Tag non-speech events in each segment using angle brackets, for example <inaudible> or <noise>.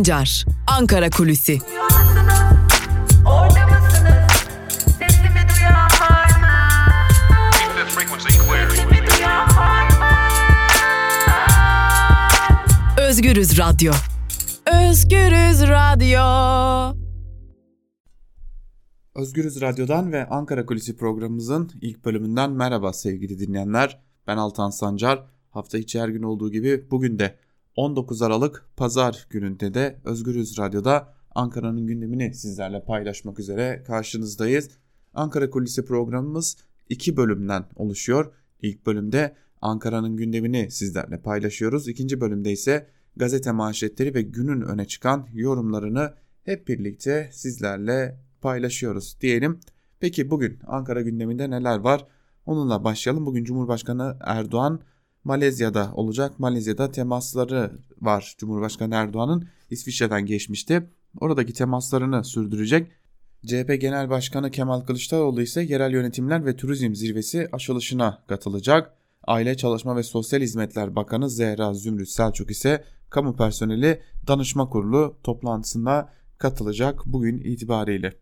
Sancar, Ankara Kulüsi. Özgürüz Radyo. Özgürüz Radyo. Özgürüz Radyo'dan ve Ankara Kulisi programımızın ilk bölümünden merhaba sevgili dinleyenler. Ben Altan Sancar. Hafta içi her gün olduğu gibi bugün de 19 Aralık Pazar gününde de Özgürüz Radyo'da Ankara'nın gündemini sizlerle paylaşmak üzere karşınızdayız. Ankara Kulisi programımız iki bölümden oluşuyor. İlk bölümde Ankara'nın gündemini sizlerle paylaşıyoruz. İkinci bölümde ise gazete manşetleri ve günün öne çıkan yorumlarını hep birlikte sizlerle paylaşıyoruz diyelim. Peki bugün Ankara gündeminde neler var? Onunla başlayalım. Bugün Cumhurbaşkanı Erdoğan Malezya'da olacak. Malezya'da temasları var Cumhurbaşkanı Erdoğan'ın İsviçre'den geçmişti. Oradaki temaslarını sürdürecek. CHP Genel Başkanı Kemal Kılıçdaroğlu ise yerel yönetimler ve turizm zirvesi açılışına katılacak. Aile Çalışma ve Sosyal Hizmetler Bakanı Zehra Zümrüt Selçuk ise kamu personeli danışma kurulu toplantısına katılacak bugün itibariyle.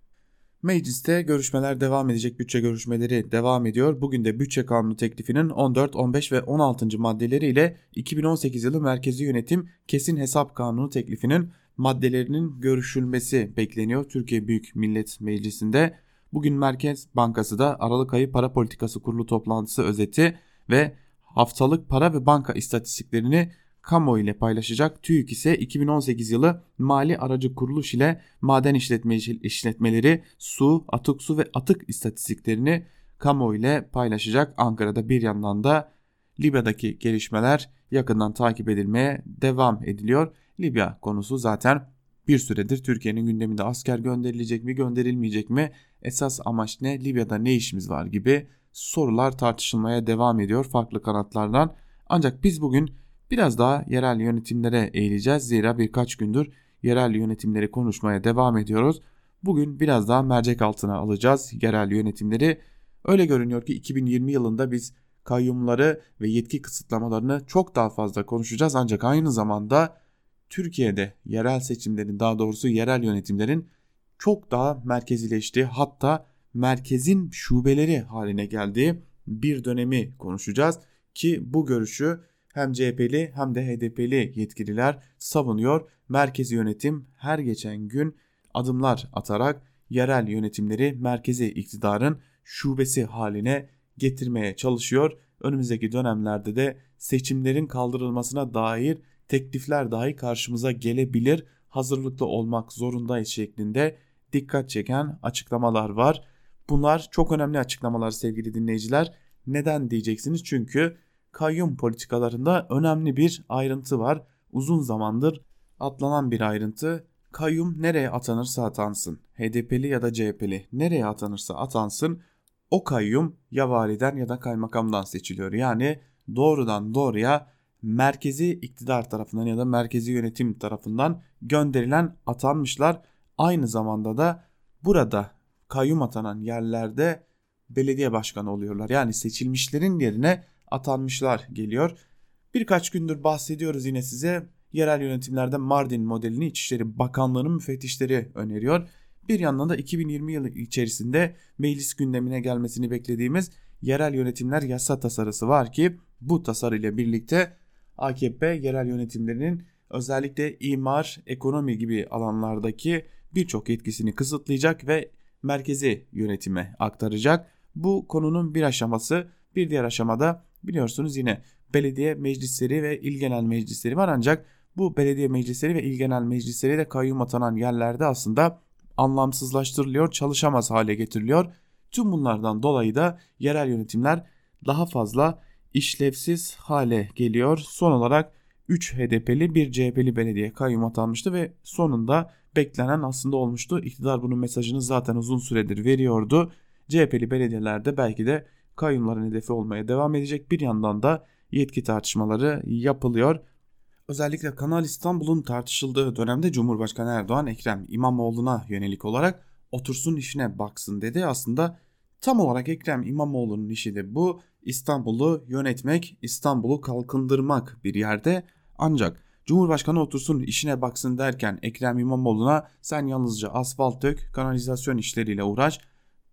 Mecliste görüşmeler devam edecek. Bütçe görüşmeleri devam ediyor. Bugün de bütçe kanunu teklifinin 14, 15 ve 16. maddeleriyle 2018 yılı Merkezi Yönetim Kesin Hesap Kanunu teklifinin maddelerinin görüşülmesi bekleniyor Türkiye Büyük Millet Meclisi'nde. Bugün Merkez Bankası da Aralık ayı para politikası kurulu toplantısı özeti ve haftalık para ve banka istatistiklerini kamuoyu ile paylaşacak. TÜİK ise 2018 yılı mali aracı kuruluş ile maden işletme, işletmeleri, su, atık su ve atık istatistiklerini kamuoyu ile paylaşacak. Ankara'da bir yandan da Libya'daki gelişmeler yakından takip edilmeye devam ediliyor. Libya konusu zaten bir süredir Türkiye'nin gündeminde asker gönderilecek mi gönderilmeyecek mi esas amaç ne Libya'da ne işimiz var gibi sorular tartışılmaya devam ediyor farklı kanatlardan. Ancak biz bugün biraz daha yerel yönetimlere eğileceğiz. Zira birkaç gündür yerel yönetimleri konuşmaya devam ediyoruz. Bugün biraz daha mercek altına alacağız yerel yönetimleri. Öyle görünüyor ki 2020 yılında biz kayyumları ve yetki kısıtlamalarını çok daha fazla konuşacağız. Ancak aynı zamanda Türkiye'de yerel seçimlerin daha doğrusu yerel yönetimlerin çok daha merkezileştiği hatta merkezin şubeleri haline geldiği bir dönemi konuşacağız ki bu görüşü hem CHP'li hem de HDP'li yetkililer savunuyor. Merkezi yönetim her geçen gün adımlar atarak yerel yönetimleri merkezi iktidarın şubesi haline getirmeye çalışıyor. Önümüzdeki dönemlerde de seçimlerin kaldırılmasına dair teklifler dahi karşımıza gelebilir. Hazırlıklı olmak zorundayız şeklinde dikkat çeken açıklamalar var. Bunlar çok önemli açıklamalar sevgili dinleyiciler. Neden diyeceksiniz? Çünkü kayyum politikalarında önemli bir ayrıntı var. Uzun zamandır atlanan bir ayrıntı. Kayyum nereye atanırsa atansın, HDP'li ya da CHP'li nereye atanırsa atansın o kayyum ya validen ya da kaymakamdan seçiliyor. Yani doğrudan doğruya merkezi iktidar tarafından ya da merkezi yönetim tarafından gönderilen atanmışlar. Aynı zamanda da burada kayyum atanan yerlerde belediye başkanı oluyorlar. Yani seçilmişlerin yerine atanmışlar geliyor. Birkaç gündür bahsediyoruz yine size. Yerel yönetimlerde Mardin modelini İçişleri Bakanlığı'nın müfettişleri öneriyor. Bir yandan da 2020 yılı içerisinde meclis gündemine gelmesini beklediğimiz yerel yönetimler yasa tasarısı var ki bu tasarı ile birlikte AKP yerel yönetimlerinin özellikle imar, ekonomi gibi alanlardaki birçok yetkisini kısıtlayacak ve merkezi yönetime aktaracak. Bu konunun bir aşaması bir diğer aşamada biliyorsunuz yine belediye meclisleri ve il genel meclisleri var ancak bu belediye meclisleri ve il genel meclisleri de kayyum atanan yerlerde aslında anlamsızlaştırılıyor, çalışamaz hale getiriliyor. Tüm bunlardan dolayı da yerel yönetimler daha fazla işlevsiz hale geliyor. Son olarak 3 HDP'li bir CHP'li belediye kayyum atanmıştı ve sonunda beklenen aslında olmuştu. İktidar bunun mesajını zaten uzun süredir veriyordu. CHP'li belediyelerde belki de kayyumların hedefi olmaya devam edecek. Bir yandan da yetki tartışmaları yapılıyor. Özellikle Kanal İstanbul'un tartışıldığı dönemde Cumhurbaşkanı Erdoğan Ekrem İmamoğlu'na yönelik olarak otursun işine baksın dedi. Aslında tam olarak Ekrem İmamoğlu'nun işi de bu. İstanbul'u yönetmek, İstanbul'u kalkındırmak bir yerde. Ancak Cumhurbaşkanı otursun işine baksın derken Ekrem İmamoğlu'na sen yalnızca asfalt dök, kanalizasyon işleriyle uğraş,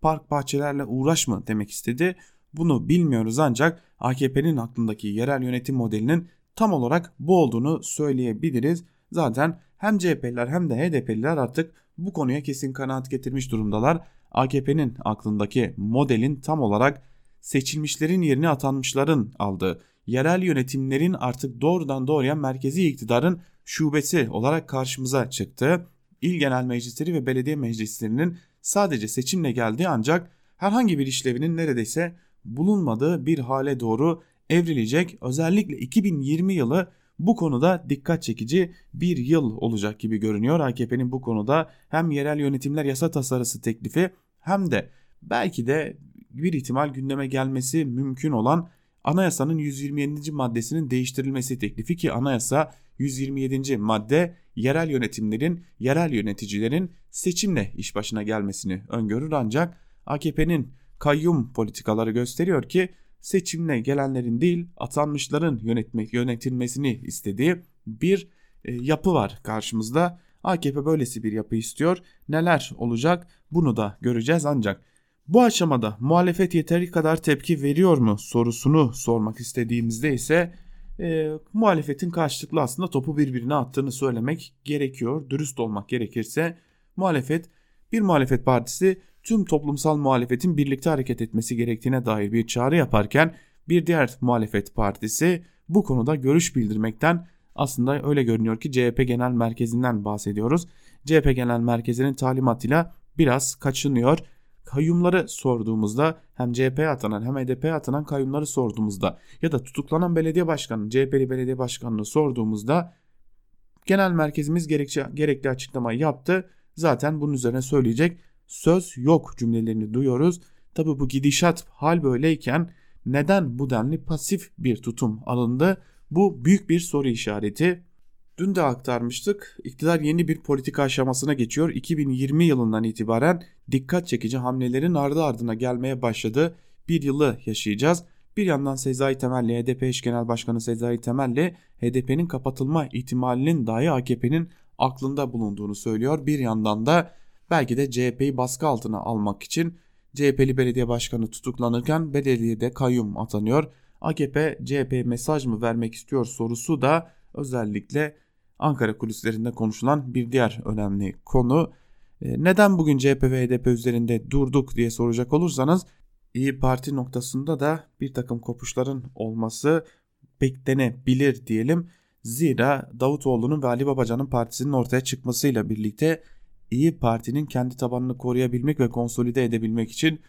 park bahçelerle uğraş mı demek istedi. Bunu bilmiyoruz ancak AKP'nin aklındaki yerel yönetim modelinin tam olarak bu olduğunu söyleyebiliriz. Zaten hem CHP'liler hem de HDP'liler artık bu konuya kesin kanaat getirmiş durumdalar. AKP'nin aklındaki modelin tam olarak seçilmişlerin yerini atanmışların aldığı yerel yönetimlerin artık doğrudan doğruya merkezi iktidarın şubesi olarak karşımıza çıktı. İl genel meclisleri ve belediye meclislerinin sadece seçimle geldiği ancak herhangi bir işlevinin neredeyse bulunmadığı bir hale doğru evrilecek. Özellikle 2020 yılı bu konuda dikkat çekici bir yıl olacak gibi görünüyor. AKP'nin bu konuda hem yerel yönetimler yasa tasarısı teklifi hem de belki de bir ihtimal gündeme gelmesi mümkün olan anayasanın 127. maddesinin değiştirilmesi teklifi ki anayasa 127. madde yerel yönetimlerin, yerel yöneticilerin seçimle iş başına gelmesini öngörür ancak AKP'nin kayyum politikaları gösteriyor ki seçimle gelenlerin değil atanmışların yönetmek yönetilmesini istediği bir e, yapı var karşımızda. AKP böylesi bir yapı istiyor. Neler olacak bunu da göreceğiz ancak bu aşamada muhalefet yeteri kadar tepki veriyor mu sorusunu sormak istediğimizde ise e, muhalefetin karşılıklı aslında topu birbirine attığını söylemek gerekiyor. Dürüst olmak gerekirse muhalefet bir muhalefet partisi tüm toplumsal muhalefetin birlikte hareket etmesi gerektiğine dair bir çağrı yaparken bir diğer muhalefet partisi bu konuda görüş bildirmekten aslında öyle görünüyor ki CHP Genel Merkezi'nden bahsediyoruz. CHP Genel Merkezi'nin talimatıyla biraz kaçınıyor kayyumları sorduğumuzda hem CHP'ye atanan hem HDP'ye atanan kayyumları sorduğumuzda ya da tutuklanan belediye başkanı CHP'li belediye başkanını sorduğumuzda genel merkezimiz gerekçe, gerekli açıklamayı yaptı. Zaten bunun üzerine söyleyecek söz yok cümlelerini duyuyoruz. Tabi bu gidişat hal böyleyken neden bu denli pasif bir tutum alındı? Bu büyük bir soru işareti. Dün de aktarmıştık. İktidar yeni bir politika aşamasına geçiyor. 2020 yılından itibaren dikkat çekici hamlelerin ardı ardına gelmeye başladı. Bir yılı yaşayacağız. Bir yandan Sezai Temelli, HDP eş genel başkanı Sezai Temelli, HDP'nin kapatılma ihtimalinin dahi AKP'nin aklında bulunduğunu söylüyor. Bir yandan da belki de CHP'yi baskı altına almak için CHP'li belediye başkanı tutuklanırken belediyede kayyum atanıyor. AKP CHP'ye mesaj mı vermek istiyor sorusu da özellikle Ankara kulislerinde konuşulan bir diğer önemli konu. E, neden bugün CHP ve HDP üzerinde durduk diye soracak olursanız İyi Parti noktasında da bir takım kopuşların olması beklenebilir diyelim. Zira Davutoğlu'nun ve Ali Babacan'ın partisinin ortaya çıkmasıyla birlikte İyi Parti'nin kendi tabanını koruyabilmek ve konsolide edebilmek için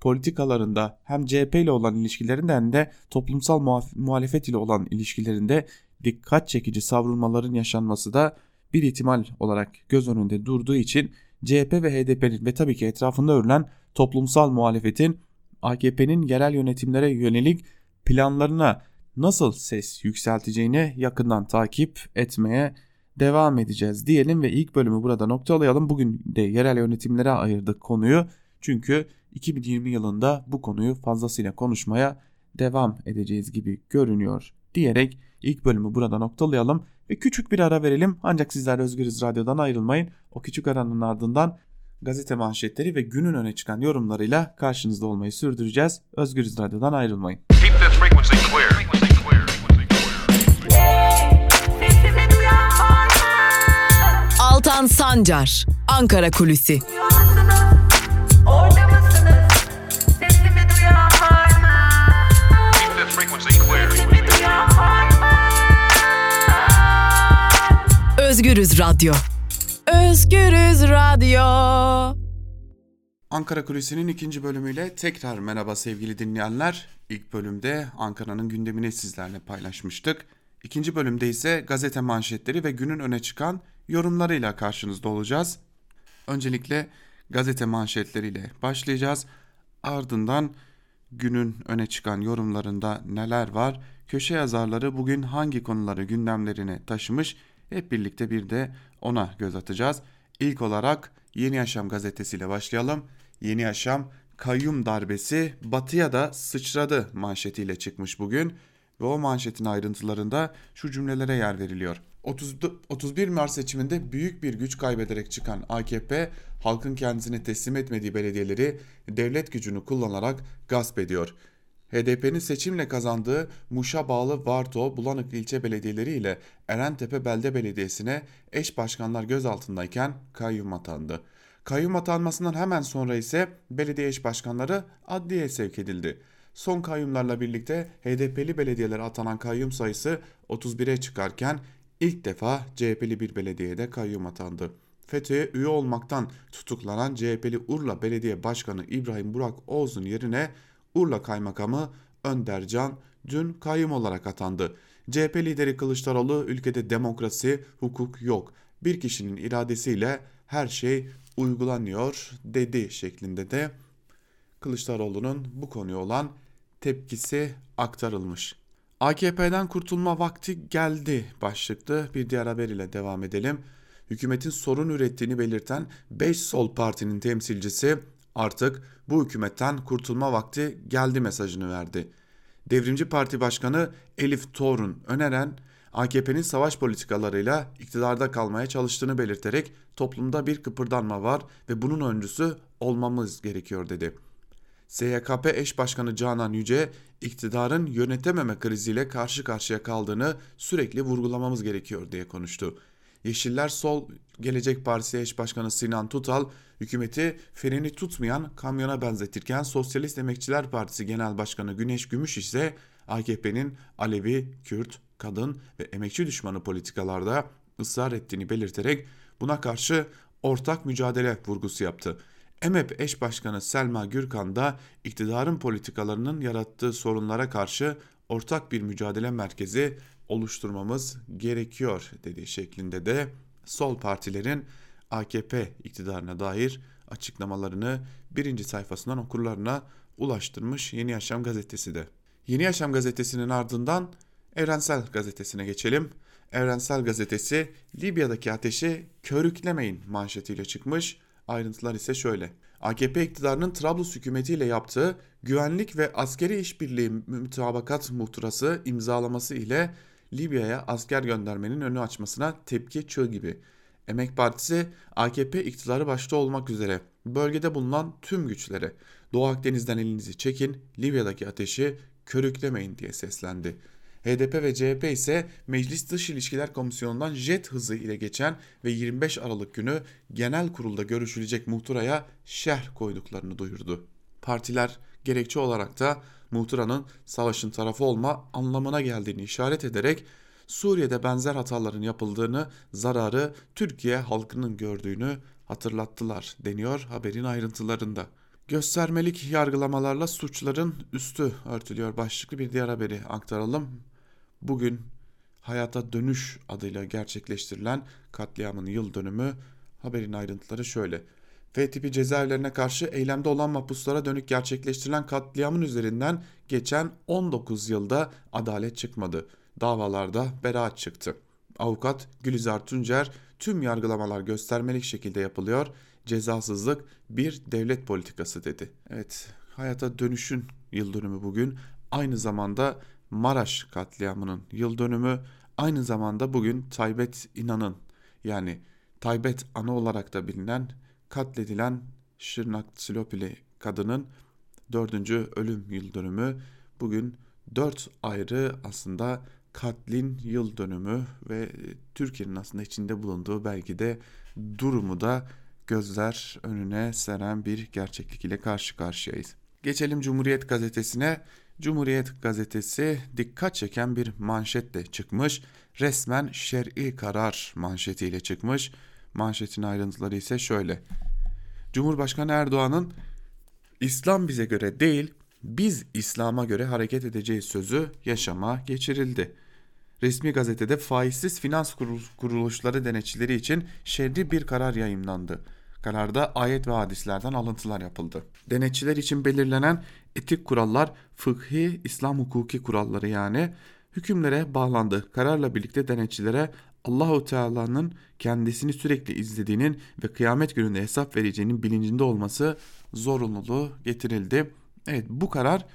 politikalarında hem CHP ile olan ilişkilerinde hem de toplumsal muhalefet ile olan ilişkilerinde dikkat çekici savrulmaların yaşanması da bir ihtimal olarak göz önünde durduğu için CHP ve HDP'nin ve tabii ki etrafında örülen toplumsal muhalefetin AKP'nin yerel yönetimlere yönelik planlarına nasıl ses yükselteceğini yakından takip etmeye devam edeceğiz diyelim ve ilk bölümü burada noktalayalım. Bugün de yerel yönetimlere ayırdık konuyu. Çünkü 2020 yılında bu konuyu fazlasıyla konuşmaya devam edeceğiz gibi görünüyor diyerek ilk bölümü burada noktalayalım ve küçük bir ara verelim. Ancak sizler Özgürüz Radyo'dan ayrılmayın. O küçük aranın ardından gazete manşetleri ve günün öne çıkan yorumlarıyla karşınızda olmayı sürdüreceğiz. Özgürüz Radyo'dan ayrılmayın. Altan Sancar, Ankara Kulüsi. Özgürüz Radyo. Özgürüz Radyo. Ankara Kulisi'nin ikinci bölümüyle tekrar merhaba sevgili dinleyenler. İlk bölümde Ankara'nın gündemini sizlerle paylaşmıştık. İkinci bölümde ise gazete manşetleri ve günün öne çıkan yorumlarıyla karşınızda olacağız. Öncelikle gazete manşetleriyle başlayacağız. Ardından günün öne çıkan yorumlarında neler var? Köşe yazarları bugün hangi konuları gündemlerine taşımış hep birlikte bir de ona göz atacağız. İlk olarak Yeni Yaşam gazetesiyle başlayalım. Yeni Yaşam kayyum darbesi batıya da sıçradı manşetiyle çıkmış bugün ve o manşetin ayrıntılarında şu cümlelere yer veriliyor. 30, 31 Mart seçiminde büyük bir güç kaybederek çıkan AKP halkın kendisine teslim etmediği belediyeleri devlet gücünü kullanarak gasp ediyor. HDP'nin seçimle kazandığı Muş'a bağlı Varto, Bulanık ilçe belediyeleri ile Erentepe Belde Belediyesi'ne eş başkanlar gözaltındayken kayyum atandı. Kayyum atanmasından hemen sonra ise belediye eş başkanları adliyeye sevk edildi. Son kayyumlarla birlikte HDP'li belediyelere atanan kayyum sayısı 31'e çıkarken ilk defa CHP'li bir belediyede kayyum atandı. FETÖ'ye üye olmaktan tutuklanan CHP'li Urla Belediye Başkanı İbrahim Burak Oğuz'un yerine Urla Kaymakamı Önder Can dün kayyum olarak atandı. CHP lideri Kılıçdaroğlu ülkede demokrasi, hukuk yok. Bir kişinin iradesiyle her şey uygulanıyor dedi şeklinde de Kılıçdaroğlu'nun bu konuya olan tepkisi aktarılmış. AKP'den kurtulma vakti geldi başlıklı bir diğer haber ile devam edelim. Hükümetin sorun ürettiğini belirten 5 sol partinin temsilcisi artık bu hükümetten kurtulma vakti geldi mesajını verdi. Devrimci Parti Başkanı Elif Torun öneren AKP'nin savaş politikalarıyla iktidarda kalmaya çalıştığını belirterek toplumda bir kıpırdanma var ve bunun öncüsü olmamız gerekiyor dedi. SYKP eş başkanı Canan Yüce, iktidarın yönetememe kriziyle karşı karşıya kaldığını sürekli vurgulamamız gerekiyor diye konuştu. Yeşiller Sol Gelecek Partisi eş başkanı Sinan Tutal, hükümeti freni tutmayan kamyona benzetirken Sosyalist Emekçiler Partisi Genel Başkanı Güneş Gümüş ise AKP'nin Alevi, Kürt, kadın ve emekçi düşmanı politikalarda ısrar ettiğini belirterek buna karşı ortak mücadele vurgusu yaptı. EMEP eş başkanı Selma Gürkan da iktidarın politikalarının yarattığı sorunlara karşı ortak bir mücadele merkezi oluşturmamız gerekiyor dediği şeklinde de sol partilerin AKP iktidarına dair açıklamalarını birinci sayfasından okurlarına ulaştırmış Yeni Yaşam gazetesi de. Yeni Yaşam gazetesinin ardından Evrensel gazetesine geçelim. Evrensel gazetesi Libya'daki ateşi körüklemeyin manşetiyle çıkmış. Ayrıntılar ise şöyle. AKP iktidarının Trablus hükümetiyle yaptığı güvenlik ve askeri işbirliği mütabakat muhtırası imzalaması ile Libya'ya asker göndermenin önü açmasına tepki çığ gibi. Emek Partisi AKP iktidarı başta olmak üzere bölgede bulunan tüm güçlere Doğu Akdeniz'den elinizi çekin, Libya'daki ateşi körüklemeyin diye seslendi. HDP ve CHP ise Meclis Dış İlişkiler Komisyonu'ndan jet hızı ile geçen ve 25 Aralık günü genel kurulda görüşülecek muhtıraya şerh koyduklarını duyurdu. Partiler gerekçe olarak da muhtıranın savaşın tarafı olma anlamına geldiğini işaret ederek Suriye'de benzer hataların yapıldığını, zararı Türkiye halkının gördüğünü hatırlattılar deniyor haberin ayrıntılarında. Göstermelik yargılamalarla suçların üstü örtülüyor başlıklı bir diğer haberi aktaralım bugün hayata dönüş adıyla gerçekleştirilen katliamın yıl dönümü haberin ayrıntıları şöyle. F tipi cezaevlerine karşı eylemde olan mahpuslara dönük gerçekleştirilen katliamın üzerinden geçen 19 yılda adalet çıkmadı. Davalarda beraat çıktı. Avukat Gülizar Tuncer tüm yargılamalar göstermelik şekilde yapılıyor. Cezasızlık bir devlet politikası dedi. Evet hayata dönüşün yıl dönümü bugün. Aynı zamanda Maraş katliamının yıl dönümü aynı zamanda bugün Taybet İnan'ın yani Taybet Ana olarak da bilinen katledilen Şırnak Silopili kadının dördüncü ölüm yıl dönümü. Bugün dört ayrı aslında katlin yıl dönümü ve Türkiye'nin aslında içinde bulunduğu belki de durumu da gözler önüne seren bir gerçeklik ile karşı karşıyayız. Geçelim Cumhuriyet gazetesine. Cumhuriyet gazetesi dikkat çeken bir manşetle çıkmış. Resmen şer'i karar manşetiyle çıkmış. Manşetin ayrıntıları ise şöyle. Cumhurbaşkanı Erdoğan'ın İslam bize göre değil, biz İslam'a göre hareket edeceğiz sözü yaşama geçirildi. Resmi gazetede faizsiz finans kuruluşları denetçileri için şerri bir karar yayımlandı. Kararda ayet ve hadislerden alıntılar yapıldı. Denetçiler için belirlenen etik kurallar fıkhi İslam hukuki kuralları yani hükümlere bağlandı. Kararla birlikte denetçilere Allahu Teala'nın kendisini sürekli izlediğinin ve kıyamet gününde hesap vereceğinin bilincinde olması zorunluluğu getirildi. Evet bu karar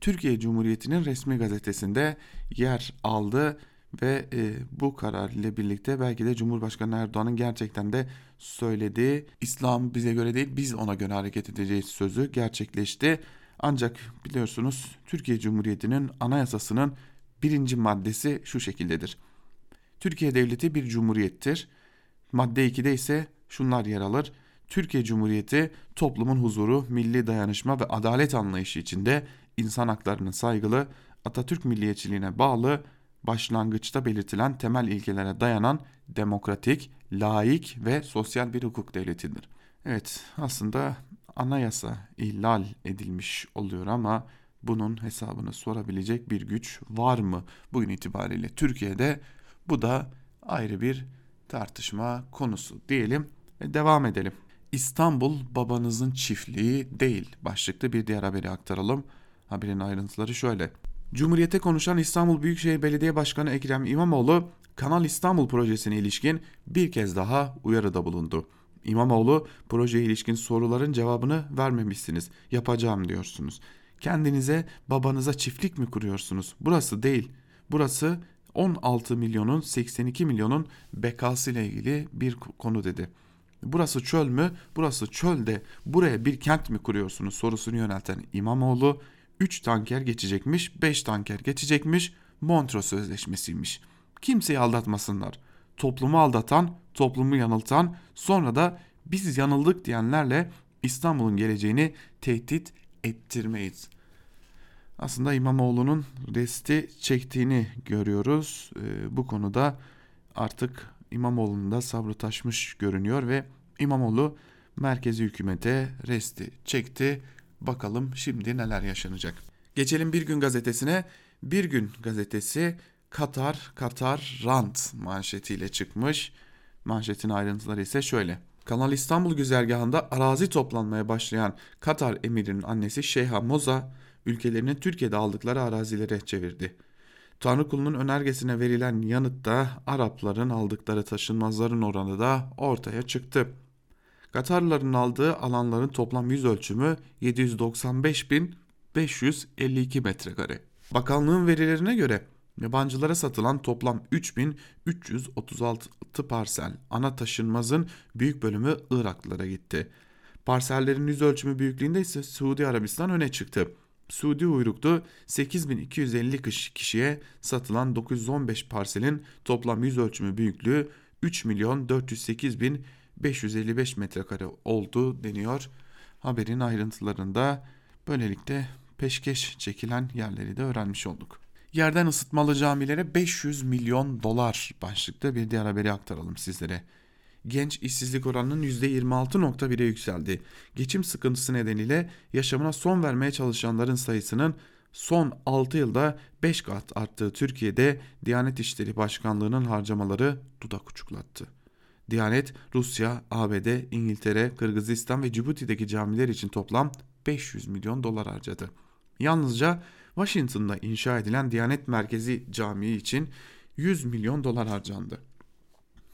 Türkiye Cumhuriyeti'nin resmi gazetesinde yer aldı ve e, bu karar ile birlikte belki de Cumhurbaşkanı Erdoğan'ın gerçekten de söylediği İslam bize göre değil biz ona göre hareket edeceğiz sözü gerçekleşti. Ancak biliyorsunuz Türkiye Cumhuriyeti'nin anayasasının birinci maddesi şu şekildedir. Türkiye Devleti bir cumhuriyettir. Madde 2'de ise şunlar yer alır. Türkiye Cumhuriyeti toplumun huzuru, milli dayanışma ve adalet anlayışı içinde insan haklarının saygılı, Atatürk milliyetçiliğine bağlı, başlangıçta belirtilen temel ilkelere dayanan demokratik, laik ve sosyal bir hukuk devletidir. Evet aslında anayasa ihlal edilmiş oluyor ama bunun hesabını sorabilecek bir güç var mı bugün itibariyle Türkiye'de? Bu da ayrı bir tartışma konusu diyelim ve devam edelim. İstanbul babanızın çiftliği değil başlıklı bir diğer haberi aktaralım. Haberin ayrıntıları şöyle. Cumhuriyete konuşan İstanbul Büyükşehir Belediye Başkanı Ekrem İmamoğlu, Kanal İstanbul projesine ilişkin bir kez daha uyarıda bulundu. İmamoğlu, projeye ilişkin soruların cevabını vermemişsiniz, yapacağım diyorsunuz. Kendinize, babanıza çiftlik mi kuruyorsunuz? Burası değil. Burası 16 milyonun 82 milyonun bekası ile ilgili bir konu dedi. Burası çöl mü? Burası çölde. Buraya bir kent mi kuruyorsunuz sorusunu yönelten İmamoğlu 3 tanker geçecekmiş, 5 tanker geçecekmiş. Montreux Sözleşmesi'ymiş. Kimseyi aldatmasınlar. Toplumu aldatan, toplumu yanıltan, sonra da biz yanıldık diyenlerle İstanbul'un geleceğini tehdit ettirmeyiz. Aslında İmamoğlu'nun resti çektiğini görüyoruz. Ee, bu konuda artık İmamoğlu'nun da sabrı taşmış görünüyor ve İmamoğlu merkezi hükümete resti çekti. Bakalım şimdi neler yaşanacak. Geçelim Bir Gün gazetesine. Bir Gün gazetesi Katar Katar Rant manşetiyle çıkmış. Manşetin ayrıntıları ise şöyle. Kanal İstanbul güzergahında arazi toplanmaya başlayan Katar emirinin annesi Şeyha Moza ülkelerinin Türkiye'de aldıkları arazilere çevirdi. Tanrı kulunun önergesine verilen yanıtta Arapların aldıkları taşınmazların oranı da ortaya çıktı. Katarlıların aldığı alanların toplam yüz ölçümü 795.552 metrekare. Bakanlığın verilerine göre yabancılara satılan toplam 3336 parsel ana taşınmazın büyük bölümü Iraklılara gitti. Parsellerin yüz ölçümü büyüklüğünde ise Suudi Arabistan öne çıktı. Suudi uyruklu 8250 kişiye satılan 915 parselin toplam yüz ölçümü büyüklüğü 3 milyon 408 bin 555 metrekare oldu deniyor. Haberin ayrıntılarında böylelikle peşkeş çekilen yerleri de öğrenmiş olduk. Yerden ısıtmalı camilere 500 milyon dolar başlıkta bir diğer haberi aktaralım sizlere. Genç işsizlik oranının %26.1'e yükseldi. Geçim sıkıntısı nedeniyle yaşamına son vermeye çalışanların sayısının son 6 yılda 5 kat arttığı Türkiye'de Diyanet İşleri Başkanlığı'nın harcamaları dudak uçuklattı. Diyanet, Rusya, ABD, İngiltere, Kırgızistan ve Cibuti'deki camiler için toplam 500 milyon dolar harcadı. Yalnızca Washington'da inşa edilen Diyanet Merkezi Camii için 100 milyon dolar harcandı.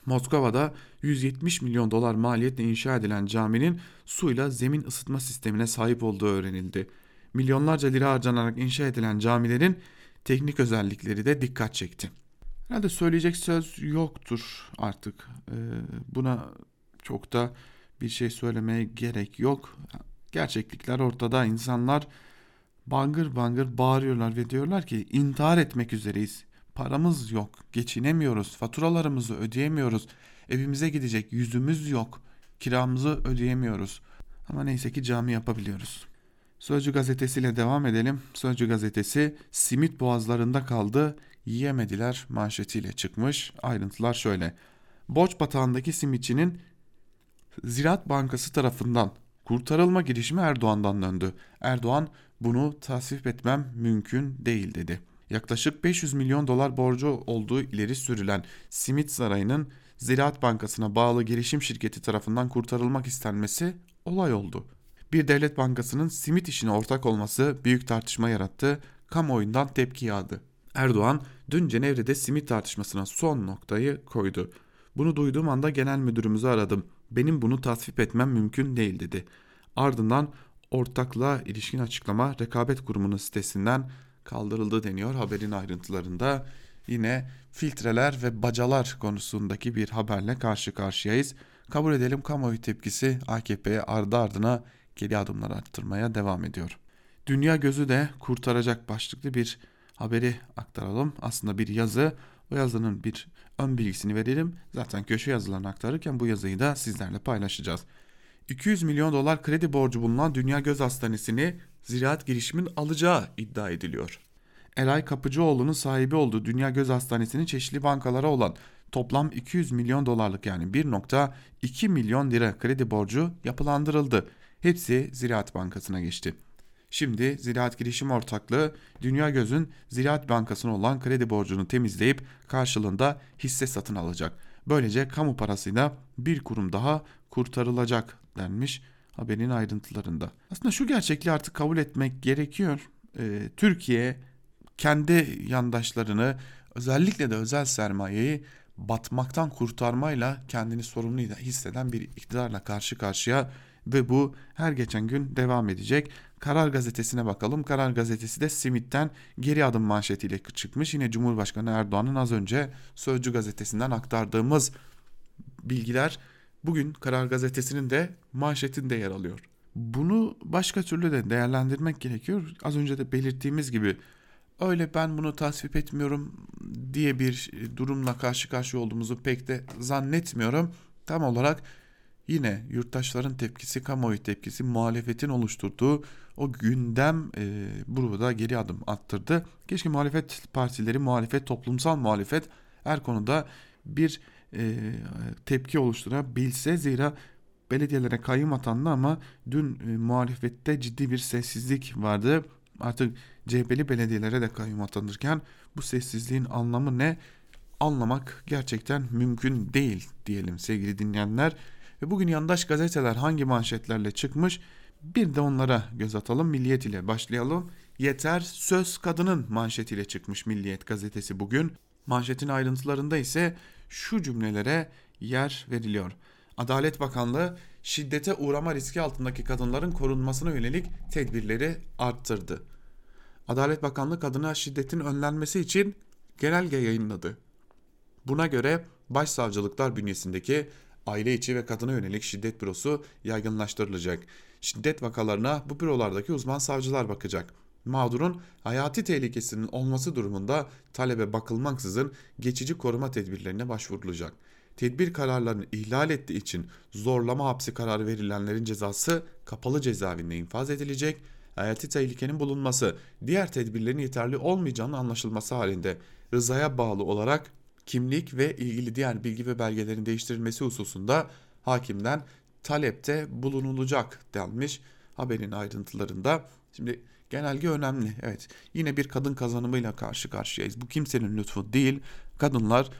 Moskova'da 170 milyon dolar maliyetle inşa edilen caminin suyla zemin ısıtma sistemine sahip olduğu öğrenildi. Milyonlarca lira harcanarak inşa edilen camilerin teknik özellikleri de dikkat çekti. Herhalde söyleyecek söz yoktur artık. Ee, buna çok da bir şey söylemeye gerek yok. Gerçeklikler ortada. İnsanlar bangır bangır bağırıyorlar ve diyorlar ki intihar etmek üzereyiz. Paramız yok, geçinemiyoruz, faturalarımızı ödeyemiyoruz, evimize gidecek yüzümüz yok, kiramızı ödeyemiyoruz. Ama neyse ki cami yapabiliyoruz. Sözcü gazetesiyle devam edelim. Sözcü gazetesi simit boğazlarında kaldı, yiyemediler manşetiyle çıkmış. Ayrıntılar şöyle. Borç batağındaki simitçinin Ziraat Bankası tarafından kurtarılma girişimi Erdoğan'dan döndü. Erdoğan bunu tasvip etmem mümkün değil dedi. Yaklaşık 500 milyon dolar borcu olduğu ileri sürülen Simit Sarayı'nın Ziraat Bankası'na bağlı girişim şirketi tarafından kurtarılmak istenmesi olay oldu. Bir devlet bankasının simit işine ortak olması büyük tartışma yarattı, kamuoyundan tepki yağdı. Erdoğan dün Cenevre'de simit tartışmasına son noktayı koydu. Bunu duyduğum anda genel müdürümüzü aradım. Benim bunu tasvip etmem mümkün değil dedi. Ardından ortaklığa ilişkin açıklama rekabet kurumunun sitesinden kaldırıldı deniyor haberin ayrıntılarında. yine filtreler ve bacalar konusundaki bir haberle karşı karşıyayız. Kabul edelim kamuoyu tepkisi AKP'ye ardı ardına geri adımlar arttırmaya devam ediyor. Dünya gözü de kurtaracak başlıklı bir haberi aktaralım. Aslında bir yazı. O yazının bir ön bilgisini verelim. Zaten köşe yazılarını aktarırken bu yazıyı da sizlerle paylaşacağız. 200 milyon dolar kredi borcu bulunan Dünya Göz Hastanesi'ni ziraat girişimin alacağı iddia ediliyor. Eray Kapıcıoğlu'nun sahibi olduğu Dünya Göz Hastanesi'nin çeşitli bankalara olan toplam 200 milyon dolarlık yani 1.2 milyon lira kredi borcu yapılandırıldı. Hepsi Ziraat Bankası'na geçti. Şimdi Ziraat Girişim Ortaklığı Dünya Göz'ün Ziraat Bankası'na olan kredi borcunu temizleyip karşılığında hisse satın alacak. Böylece kamu parasıyla bir kurum daha kurtarılacak denmiş haberin ayrıntılarında. Aslında şu gerçekliği artık kabul etmek gerekiyor. Ee, Türkiye kendi yandaşlarını özellikle de özel sermayeyi batmaktan kurtarmayla kendini sorumlu hisseden bir iktidarla karşı karşıya ve bu her geçen gün devam edecek. Karar gazetesine bakalım. Karar gazetesi de simitten geri adım manşetiyle çıkmış. Yine Cumhurbaşkanı Erdoğan'ın az önce Sözcü gazetesinden aktardığımız bilgiler bugün Karar gazetesinin de manşetinde yer alıyor. Bunu başka türlü de değerlendirmek gerekiyor. Az önce de belirttiğimiz gibi öyle ben bunu tasvip etmiyorum diye bir durumla karşı karşıya olduğumuzu pek de zannetmiyorum. Tam olarak yine yurttaşların tepkisi, kamuoyu tepkisi, muhalefetin oluşturduğu o gündem e, burada geri adım attırdı. Keşke muhalefet partileri, muhalefet, toplumsal muhalefet her konuda bir e, tepki oluşturabilse zira belediyelere kayyum atandı ama dün e, muhalefette ciddi bir sessizlik vardı. Artık CHP'li belediyelere de kayyum atanırken bu sessizliğin anlamı ne? Anlamak gerçekten mümkün değil diyelim sevgili dinleyenler. Ve bugün yandaş gazeteler hangi manşetlerle çıkmış? Bir de onlara göz atalım. Milliyet ile başlayalım. Yeter söz kadının manşetiyle çıkmış Milliyet gazetesi bugün. Manşetin ayrıntılarında ise şu cümlelere yer veriliyor. Adalet Bakanlığı şiddete uğrama riski altındaki kadınların korunmasına yönelik tedbirleri arttırdı. Adalet Bakanlığı kadına şiddetin önlenmesi için genelge yayınladı. Buna göre başsavcılıklar bünyesindeki aile içi ve kadına yönelik şiddet bürosu yaygınlaştırılacak. Şiddet vakalarına bu bürolardaki uzman savcılar bakacak. Mağdurun hayati tehlikesinin olması durumunda talebe bakılmaksızın geçici koruma tedbirlerine başvurulacak. Tedbir kararlarını ihlal ettiği için zorlama hapsi kararı verilenlerin cezası kapalı cezaevinde infaz edilecek. Hayati tehlikenin bulunması, diğer tedbirlerin yeterli olmayacağının anlaşılması halinde rızaya bağlı olarak kimlik ve ilgili diğer bilgi ve belgelerin değiştirilmesi hususunda hakimden talepte bulunulacak denmiş haberin ayrıntılarında. Şimdi genelge önemli. Evet yine bir kadın kazanımıyla karşı karşıyayız. Bu kimsenin lütfu değil. Kadınlar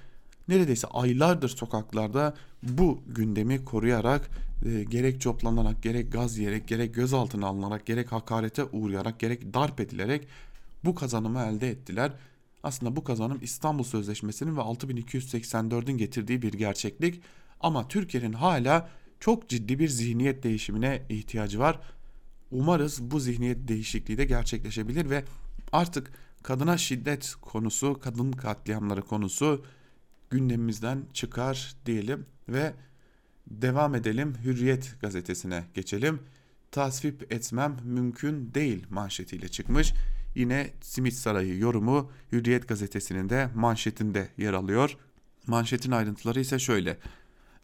neredeyse aylardır sokaklarda bu gündemi koruyarak e, gerek coplanarak gerek gaz yiyerek gerek gözaltına alınarak gerek hakarete uğrayarak gerek darp edilerek bu kazanımı elde ettiler. Aslında bu kazanım İstanbul Sözleşmesi'nin ve 6284'ün getirdiği bir gerçeklik ama Türkiye'nin hala çok ciddi bir zihniyet değişimine ihtiyacı var. Umarız bu zihniyet değişikliği de gerçekleşebilir ve artık kadına şiddet konusu, kadın katliamları konusu gündemimizden çıkar diyelim ve devam edelim Hürriyet gazetesine geçelim. Tasvip etmem mümkün değil manşetiyle çıkmış. Yine Simit Sarayı yorumu Hürriyet gazetesinin de manşetinde yer alıyor. Manşetin ayrıntıları ise şöyle.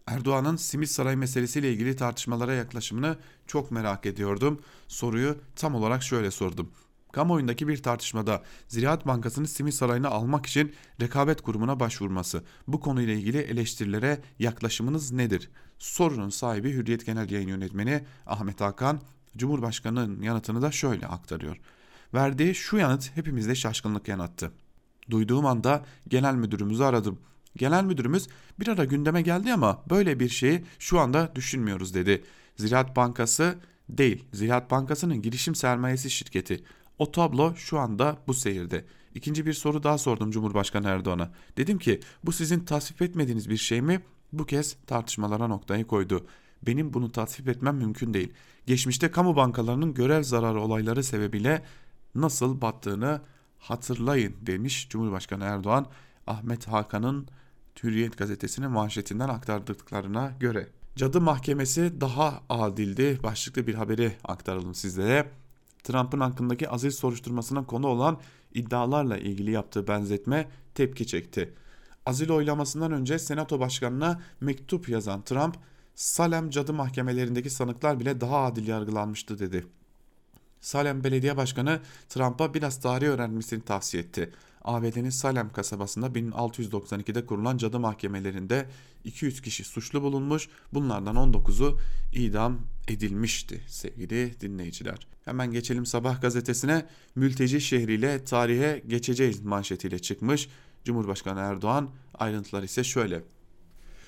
Erdoğan'ın Simit Saray meselesiyle ilgili tartışmalara yaklaşımını çok merak ediyordum. Soruyu tam olarak şöyle sordum. Kamuoyundaki bir tartışmada Ziraat Bankası'nın Simit Sarayı'nı almak için rekabet kurumuna başvurması. Bu konuyla ilgili eleştirilere yaklaşımınız nedir? Sorunun sahibi Hürriyet Genel Yayın Yönetmeni Ahmet Hakan, Cumhurbaşkanı'nın yanıtını da şöyle aktarıyor. Verdiği şu yanıt hepimizde şaşkınlık yarattı. Duyduğum anda genel müdürümüzü aradım. Genel müdürümüz bir ara gündeme geldi ama böyle bir şeyi şu anda düşünmüyoruz dedi. Ziraat Bankası değil, Ziraat Bankası'nın girişim sermayesi şirketi. O tablo şu anda bu seyirde. İkinci bir soru daha sordum Cumhurbaşkanı Erdoğan'a. Dedim ki bu sizin tasvip etmediğiniz bir şey mi? Bu kez tartışmalara noktayı koydu. Benim bunu tasvip etmem mümkün değil. Geçmişte kamu bankalarının görev zararı olayları sebebiyle nasıl battığını hatırlayın demiş Cumhurbaşkanı Erdoğan. Ahmet Hakan'ın Hürriyet gazetesinin manşetinden aktardıklarına göre. Cadı Mahkemesi daha adildi başlıklı bir haberi aktaralım sizlere. Trump'ın hakkındaki aziz soruşturmasına konu olan iddialarla ilgili yaptığı benzetme tepki çekti. Azil oylamasından önce Senato Başkanı'na mektup yazan Trump, Salem cadı mahkemelerindeki sanıklar bile daha adil yargılanmıştı dedi. Salem Belediye Başkanı Trump'a biraz tarih öğrenmesini tavsiye etti. ABD'nin Salem kasabasında 1692'de kurulan cadı mahkemelerinde 200 kişi suçlu bulunmuş. Bunlardan 19'u idam edilmişti sevgili dinleyiciler. Hemen geçelim Sabah gazetesine. Mülteci şehriyle tarihe geçeceğiz manşetiyle çıkmış. Cumhurbaşkanı Erdoğan ayrıntılar ise şöyle.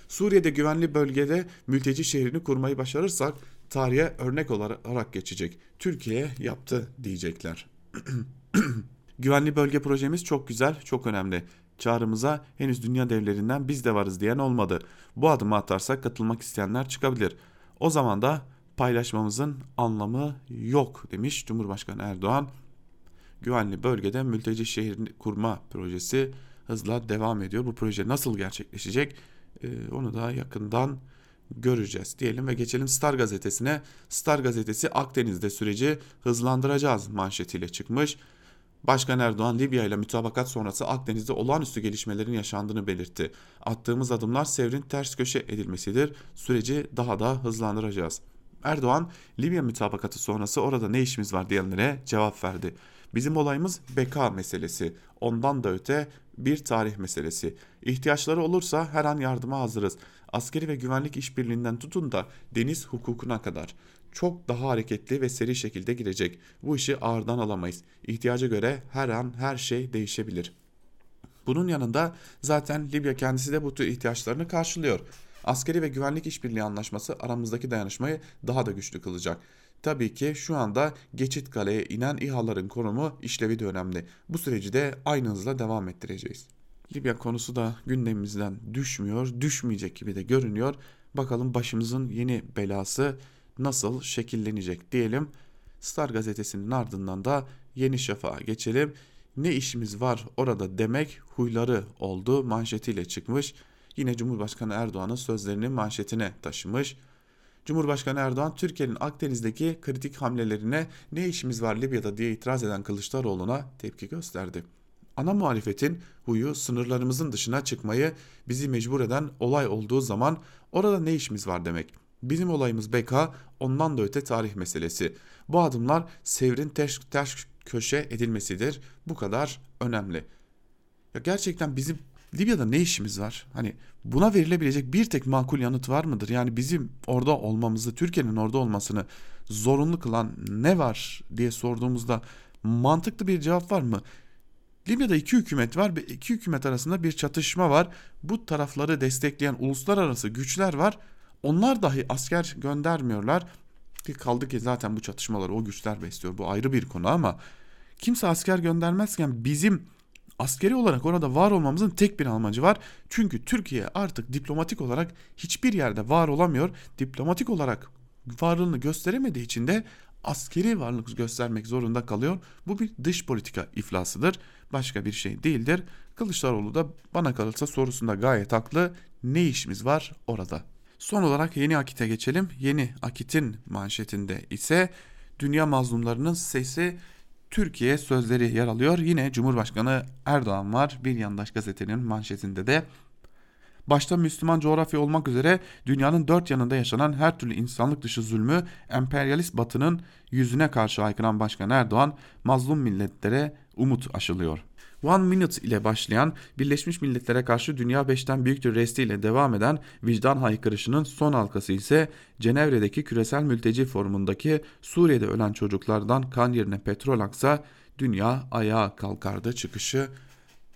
Suriye'de güvenli bölgede mülteci şehrini kurmayı başarırsak tarihe örnek olarak geçecek. Türkiye yaptı diyecekler. <clears throat> Güvenli bölge projemiz çok güzel, çok önemli. Çağrımıza henüz dünya devlerinden biz de varız diyen olmadı. Bu adımı atarsak katılmak isteyenler çıkabilir. O zaman da paylaşmamızın anlamı yok demiş Cumhurbaşkanı Erdoğan. Güvenli bölgede mülteci şehir kurma projesi hızla devam ediyor. Bu proje nasıl gerçekleşecek ee, onu da yakından göreceğiz diyelim ve geçelim Star gazetesine. Star gazetesi Akdeniz'de süreci hızlandıracağız manşetiyle çıkmış. Başkan Erdoğan Libya ile mütabakat sonrası Akdeniz'de olağanüstü gelişmelerin yaşandığını belirtti. Attığımız adımlar sevrin ters köşe edilmesidir. Süreci daha da hızlandıracağız. Erdoğan Libya mütabakatı sonrası orada ne işimiz var diyenlere cevap verdi. Bizim olayımız beka meselesi. Ondan da öte bir tarih meselesi. İhtiyaçları olursa her an yardıma hazırız. Askeri ve güvenlik işbirliğinden tutun da deniz hukukuna kadar çok daha hareketli ve seri şekilde girecek. Bu işi ağırdan alamayız. İhtiyaca göre her an her şey değişebilir. Bunun yanında zaten Libya kendisi de bu tür ihtiyaçlarını karşılıyor. Askeri ve güvenlik işbirliği anlaşması aramızdaki dayanışmayı daha da güçlü kılacak. Tabii ki şu anda geçit kaleye inen İHA'ların konumu işlevi de önemli. Bu süreci de aynı hızla devam ettireceğiz. Libya konusu da gündemimizden düşmüyor, düşmeyecek gibi de görünüyor. Bakalım başımızın yeni belası nasıl şekillenecek diyelim. Star gazetesinin ardından da Yeni Şafak'a geçelim. Ne işimiz var orada demek huyları oldu manşetiyle çıkmış. Yine Cumhurbaşkanı Erdoğan'ın sözlerini manşetine taşımış. Cumhurbaşkanı Erdoğan Türkiye'nin Akdeniz'deki kritik hamlelerine ne işimiz var Libya'da diye itiraz eden Kılıçdaroğlu'na tepki gösterdi. Ana muhalefetin huyu sınırlarımızın dışına çıkmayı bizi mecbur eden olay olduğu zaman orada ne işimiz var demek. Bizim olayımız BK, ondan da öte tarih meselesi. Bu adımlar sevrin ters, ters köşe edilmesidir. Bu kadar önemli. Ya gerçekten bizim Libya'da ne işimiz var? Hani buna verilebilecek bir tek makul yanıt var mıdır? Yani bizim orada olmamızı, Türkiye'nin orada olmasını zorunlu kılan ne var diye sorduğumuzda mantıklı bir cevap var mı? Libya'da iki hükümet var ve iki hükümet arasında bir çatışma var. Bu tarafları destekleyen uluslararası güçler var. Onlar dahi asker göndermiyorlar. Ki kaldı ki zaten bu çatışmaları o güçler besliyor. Bu ayrı bir konu ama kimse asker göndermezken bizim askeri olarak orada var olmamızın tek bir amacı var. Çünkü Türkiye artık diplomatik olarak hiçbir yerde var olamıyor. Diplomatik olarak varlığını gösteremediği için de askeri varlık göstermek zorunda kalıyor. Bu bir dış politika iflasıdır. Başka bir şey değildir. Kılıçdaroğlu da bana kalırsa sorusunda gayet haklı. Ne işimiz var orada? Son olarak Yeni Akit'e geçelim. Yeni Akit'in manşetinde ise dünya mazlumlarının sesi Türkiye sözleri yer alıyor. Yine Cumhurbaşkanı Erdoğan var. Bir yandaş gazetenin manşetinde de başta Müslüman coğrafya olmak üzere dünyanın dört yanında yaşanan her türlü insanlık dışı zulmü emperyalist batının yüzüne karşı haykıran Başkan Erdoğan mazlum milletlere umut aşılıyor. One Minute ile başlayan Birleşmiş Milletler'e karşı Dünya 5'ten büyüktür resti ile devam eden vicdan haykırışının son halkası ise Cenevre'deki küresel mülteci forumundaki Suriye'de ölen çocuklardan kan yerine petrol aksa dünya ayağa kalkardı çıkışı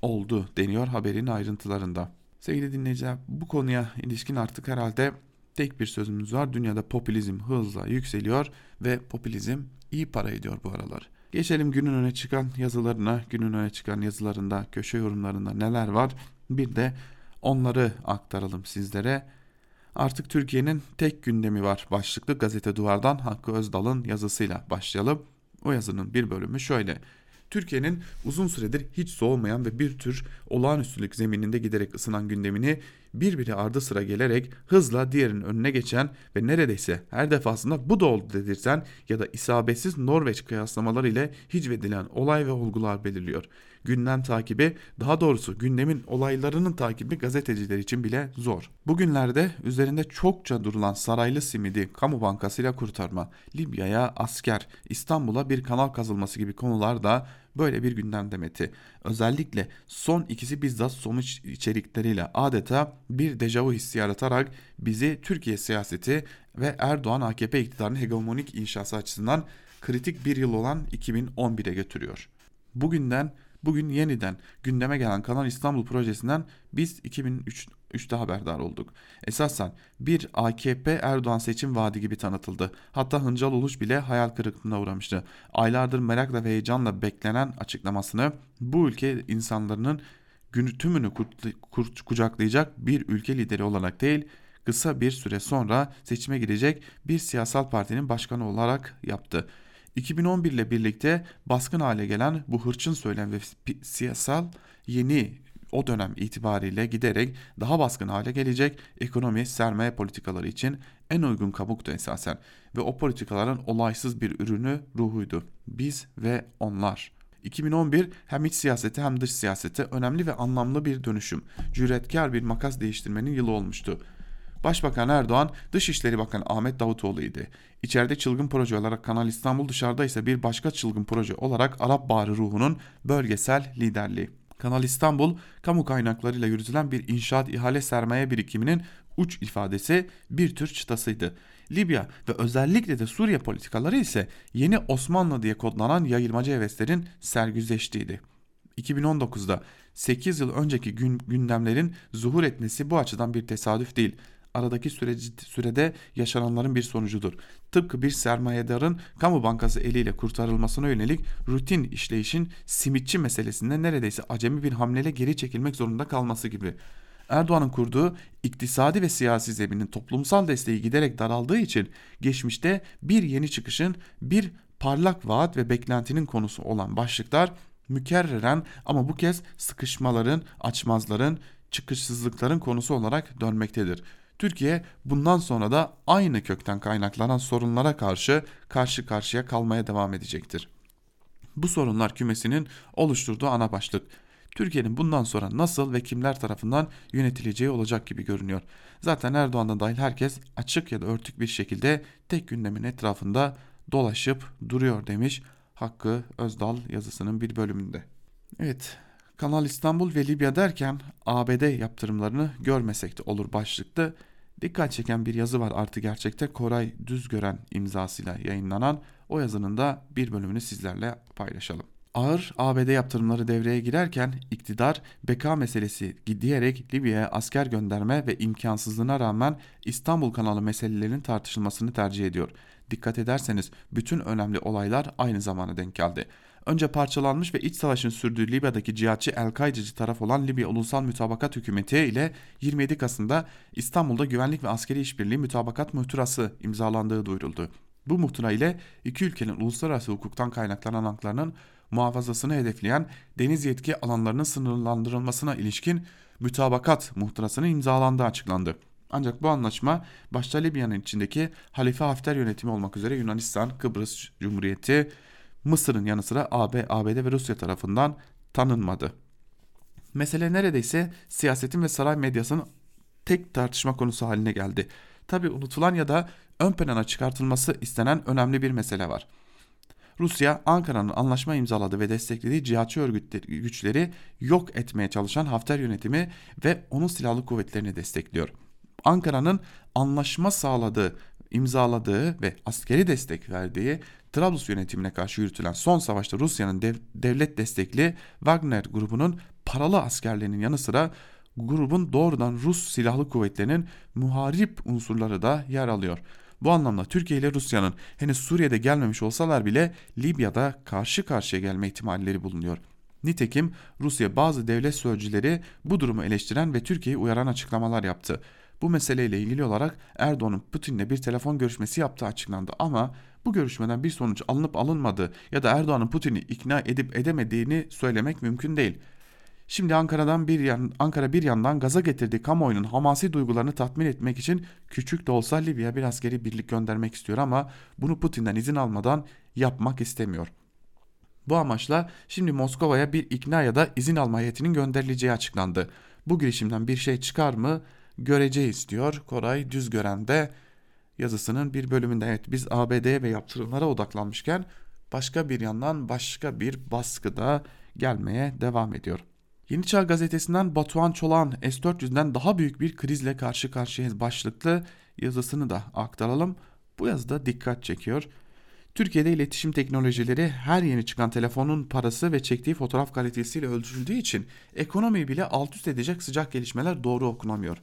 oldu deniyor haberin ayrıntılarında. Sevgili dinleyiciler bu konuya ilişkin artık herhalde tek bir sözümüz var. Dünyada popülizm hızla yükseliyor ve popülizm iyi para ediyor bu aralar. Geçelim günün öne çıkan yazılarına. Günün öne çıkan yazılarında, köşe yorumlarında neler var? Bir de onları aktaralım sizlere. Artık Türkiye'nin tek gündemi var. Başlıklı gazete duvardan Hakkı Özdal'ın yazısıyla başlayalım. O yazının bir bölümü şöyle. Türkiye'nin uzun süredir hiç soğumayan ve bir tür olağanüstülük zemininde giderek ısınan gündemini birbiri ardı sıra gelerek hızla diğerinin önüne geçen ve neredeyse her defasında bu da oldu dedirten ya da isabetsiz Norveç kıyaslamaları ile hicvedilen olay ve olgular belirliyor. Gündem takibi, daha doğrusu gündemin olaylarının takibi gazeteciler için bile zor. Bugünlerde üzerinde çokça durulan saraylı simidi kamu bankasıyla kurtarma, Libya'ya asker, İstanbul'a bir kanal kazılması gibi konular da böyle bir gündem demeti. Özellikle son ikisi bizzat sonuç içerikleriyle adeta bir dejavu hissi yaratarak bizi Türkiye siyaseti ve Erdoğan AKP iktidarının hegemonik inşası açısından kritik bir yıl olan 2011'e götürüyor. Bugünden Bugün yeniden gündeme gelen Kanal İstanbul projesinden biz 2003'te haberdar olduk. Esasen bir AKP Erdoğan seçim vaadi gibi tanıtıldı. Hatta Hıncal Uluş bile hayal kırıklığına uğramıştı. Aylardır merakla ve heyecanla beklenen açıklamasını bu ülke insanların günü tümünü kucaklayacak bir ülke lideri olarak değil, kısa bir süre sonra seçime girecek bir siyasal partinin başkanı olarak yaptı. 2011 ile birlikte baskın hale gelen bu hırçın söylem ve siyasal yeni o dönem itibariyle giderek daha baskın hale gelecek ekonomi sermaye politikaları için en uygun kabuktu esasen ve o politikaların olaysız bir ürünü ruhuydu. Biz ve onlar. 2011 hem iç siyasete hem dış siyasete önemli ve anlamlı bir dönüşüm, cüretkar bir makas değiştirmenin yılı olmuştu. Başbakan Erdoğan, Dışişleri Bakanı Ahmet Davutoğlu idi. İçeride çılgın proje olarak Kanal İstanbul dışarıda ise bir başka çılgın proje olarak Arap Baharı ruhunun bölgesel liderliği. Kanal İstanbul, kamu kaynaklarıyla yürütülen bir inşaat ihale sermaye birikiminin uç ifadesi bir tür çıtasıydı. Libya ve özellikle de Suriye politikaları ise yeni Osmanlı diye kodlanan yayılmacı heveslerin sergüzeştiğiydi. 2019'da 8 yıl önceki gün, gündemlerin zuhur etmesi bu açıdan bir tesadüf değil aradaki süreci, sürede yaşananların bir sonucudur. Tıpkı bir sermayedarın kamu bankası eliyle kurtarılmasına yönelik rutin işleyişin simitçi meselesinde neredeyse acemi bir hamleyle geri çekilmek zorunda kalması gibi. Erdoğan'ın kurduğu iktisadi ve siyasi zeminin toplumsal desteği giderek daraldığı için geçmişte bir yeni çıkışın bir parlak vaat ve beklentinin konusu olan başlıklar mükerreren ama bu kez sıkışmaların, açmazların, çıkışsızlıkların konusu olarak dönmektedir. Türkiye bundan sonra da aynı kökten kaynaklanan sorunlara karşı karşı karşıya kalmaya devam edecektir. Bu sorunlar kümesinin oluşturduğu ana başlık. Türkiye'nin bundan sonra nasıl ve kimler tarafından yönetileceği olacak gibi görünüyor. Zaten Erdoğan'da dahil herkes açık ya da örtük bir şekilde tek gündemin etrafında dolaşıp duruyor demiş Hakkı Özdal yazısının bir bölümünde. Evet Kanal İstanbul ve Libya derken ABD yaptırımlarını görmesek de olur başlıkta. Dikkat çeken bir yazı var artı gerçekte Koray Düzgören imzasıyla yayınlanan o yazının da bir bölümünü sizlerle paylaşalım. Ağır ABD yaptırımları devreye girerken iktidar beka meselesi diyerek Libya'ya asker gönderme ve imkansızlığına rağmen İstanbul kanalı meselelerinin tartışılmasını tercih ediyor. Dikkat ederseniz bütün önemli olaylar aynı zamana denk geldi önce parçalanmış ve iç savaşın sürdüğü Libya'daki cihatçı El-Kaide'ci taraf olan Libya Ulusal Mütabakat Hükümeti ile 27 Kasım'da İstanbul'da güvenlik ve askeri işbirliği mütabakat muhtırası imzalandığı duyuruldu. Bu muhtıra ile iki ülkenin uluslararası hukuktan kaynaklanan haklarının muhafazasını hedefleyen deniz yetki alanlarının sınırlandırılmasına ilişkin mütabakat muhtırasının imzalandığı açıklandı. Ancak bu anlaşma başta Libya'nın içindeki Halife Hafter yönetimi olmak üzere Yunanistan, Kıbrıs Cumhuriyeti, Mısır'ın yanı sıra AB, ABD ve Rusya tarafından tanınmadı. Mesele neredeyse siyasetin ve saray medyasının tek tartışma konusu haline geldi. Tabi unutulan ya da ön plana çıkartılması istenen önemli bir mesele var. Rusya, Ankara'nın anlaşma imzaladığı ve desteklediği cihatçı örgütleri, güçleri yok etmeye çalışan Hafter yönetimi ve onun silahlı kuvvetlerini destekliyor. Ankara'nın anlaşma sağladığı, imzaladığı ve askeri destek verdiği Trablus yönetimine karşı yürütülen son savaşta Rusya'nın dev, devlet destekli Wagner grubunun paralı askerlerinin yanı sıra grubun doğrudan Rus silahlı kuvvetlerinin muharip unsurları da yer alıyor. Bu anlamda Türkiye ile Rusya'nın henüz Suriye'de gelmemiş olsalar bile Libya'da karşı karşıya gelme ihtimalleri bulunuyor. Nitekim Rusya bazı devlet sözcüleri bu durumu eleştiren ve Türkiye'yi uyaran açıklamalar yaptı. Bu meseleyle ilgili olarak Erdoğan'ın Putin'le bir telefon görüşmesi yaptığı açıklandı ama Bu görüşmeden bir sonuç alınıp alınmadığı ya da Erdoğan'ın Putin'i ikna edip edemediğini söylemek mümkün değil. Şimdi Ankara'dan bir yan, Ankara bir yandan gaza getirdiği kamuoyunun hamasi duygularını tatmin etmek için küçük de olsa Libya bir askeri birlik göndermek istiyor ama bunu Putin'den izin almadan yapmak istemiyor. Bu amaçla şimdi Moskova'ya bir ikna ya da izin alma heyetinin gönderileceği açıklandı. Bu girişimden bir şey çıkar mı göreceğiz diyor Koray Düzgören de yazısının bir bölümünde. Evet biz ABD'ye ve yaptırımlara odaklanmışken başka bir yandan başka bir baskıda gelmeye devam ediyor. Yeni Çağ gazetesinden Batuhan Çolan S-400'den daha büyük bir krizle karşı karşıyayız başlıklı yazısını da aktaralım. Bu yazıda dikkat çekiyor. Türkiye'de iletişim teknolojileri her yeni çıkan telefonun parası ve çektiği fotoğraf kalitesiyle ölçüldüğü için ekonomiyi bile alt üst edecek sıcak gelişmeler doğru okunamıyor.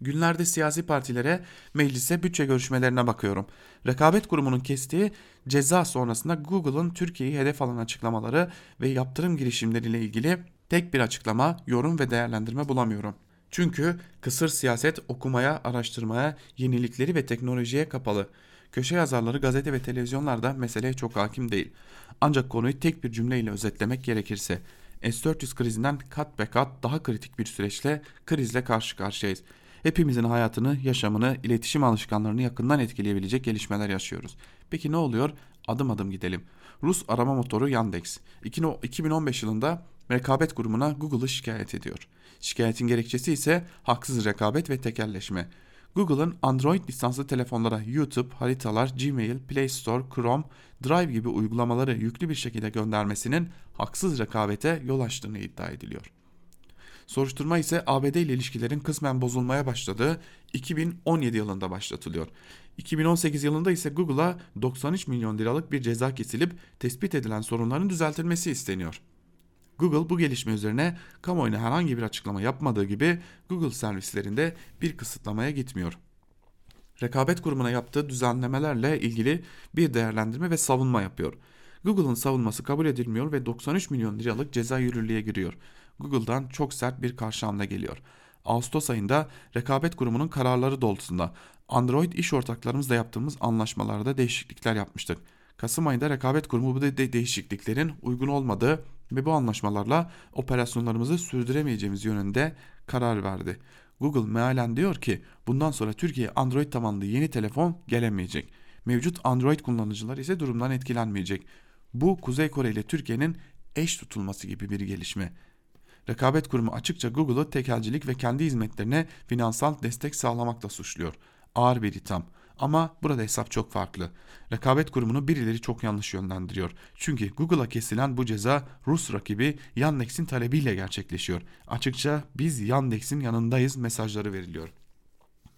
Günlerde siyasi partilere, meclise, bütçe görüşmelerine bakıyorum. Rekabet kurumunun kestiği ceza sonrasında Google'ın Türkiye'yi hedef alan açıklamaları ve yaptırım girişimleriyle ilgili tek bir açıklama, yorum ve değerlendirme bulamıyorum. Çünkü kısır siyaset okumaya, araştırmaya, yenilikleri ve teknolojiye kapalı. Köşe yazarları gazete ve televizyonlarda meseleye çok hakim değil. Ancak konuyu tek bir cümleyle özetlemek gerekirse S-400 krizinden kat be kat daha kritik bir süreçle krizle karşı karşıyayız. Hepimizin hayatını, yaşamını, iletişim alışkanlarını yakından etkileyebilecek gelişmeler yaşıyoruz. Peki ne oluyor? Adım adım gidelim. Rus arama motoru Yandex 2015 yılında rekabet grubuna Google'ı şikayet ediyor. Şikayetin gerekçesi ise haksız rekabet ve tekelleşme. Google'ın Android lisanslı telefonlara YouTube, haritalar, Gmail, Play Store, Chrome, Drive gibi uygulamaları yüklü bir şekilde göndermesinin haksız rekabete yol açtığını iddia ediliyor. Soruşturma ise ABD ile ilişkilerin kısmen bozulmaya başladığı 2017 yılında başlatılıyor. 2018 yılında ise Google'a 93 milyon liralık bir ceza kesilip tespit edilen sorunların düzeltilmesi isteniyor. Google bu gelişme üzerine kamuoyuna herhangi bir açıklama yapmadığı gibi Google servislerinde bir kısıtlamaya gitmiyor. Rekabet kurumuna yaptığı düzenlemelerle ilgili bir değerlendirme ve savunma yapıyor. Google'ın savunması kabul edilmiyor ve 93 milyon liralık ceza yürürlüğe giriyor. Google'dan çok sert bir karşı hamle geliyor. Ağustos ayında rekabet kurumunun kararları doğrultusunda Android iş ortaklarımızla yaptığımız anlaşmalarda değişiklikler yapmıştık. Kasım ayında rekabet kurumu bu de değişikliklerin uygun olmadığı ve bu anlaşmalarla operasyonlarımızı sürdüremeyeceğimiz yönünde karar verdi. Google mealen diyor ki bundan sonra Türkiye'ye Android tabanlı yeni telefon gelemeyecek. Mevcut Android kullanıcıları ise durumdan etkilenmeyecek. Bu Kuzey Kore ile Türkiye'nin eş tutulması gibi bir gelişme. Rekabet Kurumu açıkça Google'ı tekelcilik ve kendi hizmetlerine finansal destek sağlamakla suçluyor. Ağır bir itham. Ama burada hesap çok farklı. Rekabet kurumunu birileri çok yanlış yönlendiriyor. Çünkü Google'a kesilen bu ceza Rus rakibi Yandex'in talebiyle gerçekleşiyor. Açıkça biz Yandex'in yanındayız mesajları veriliyor.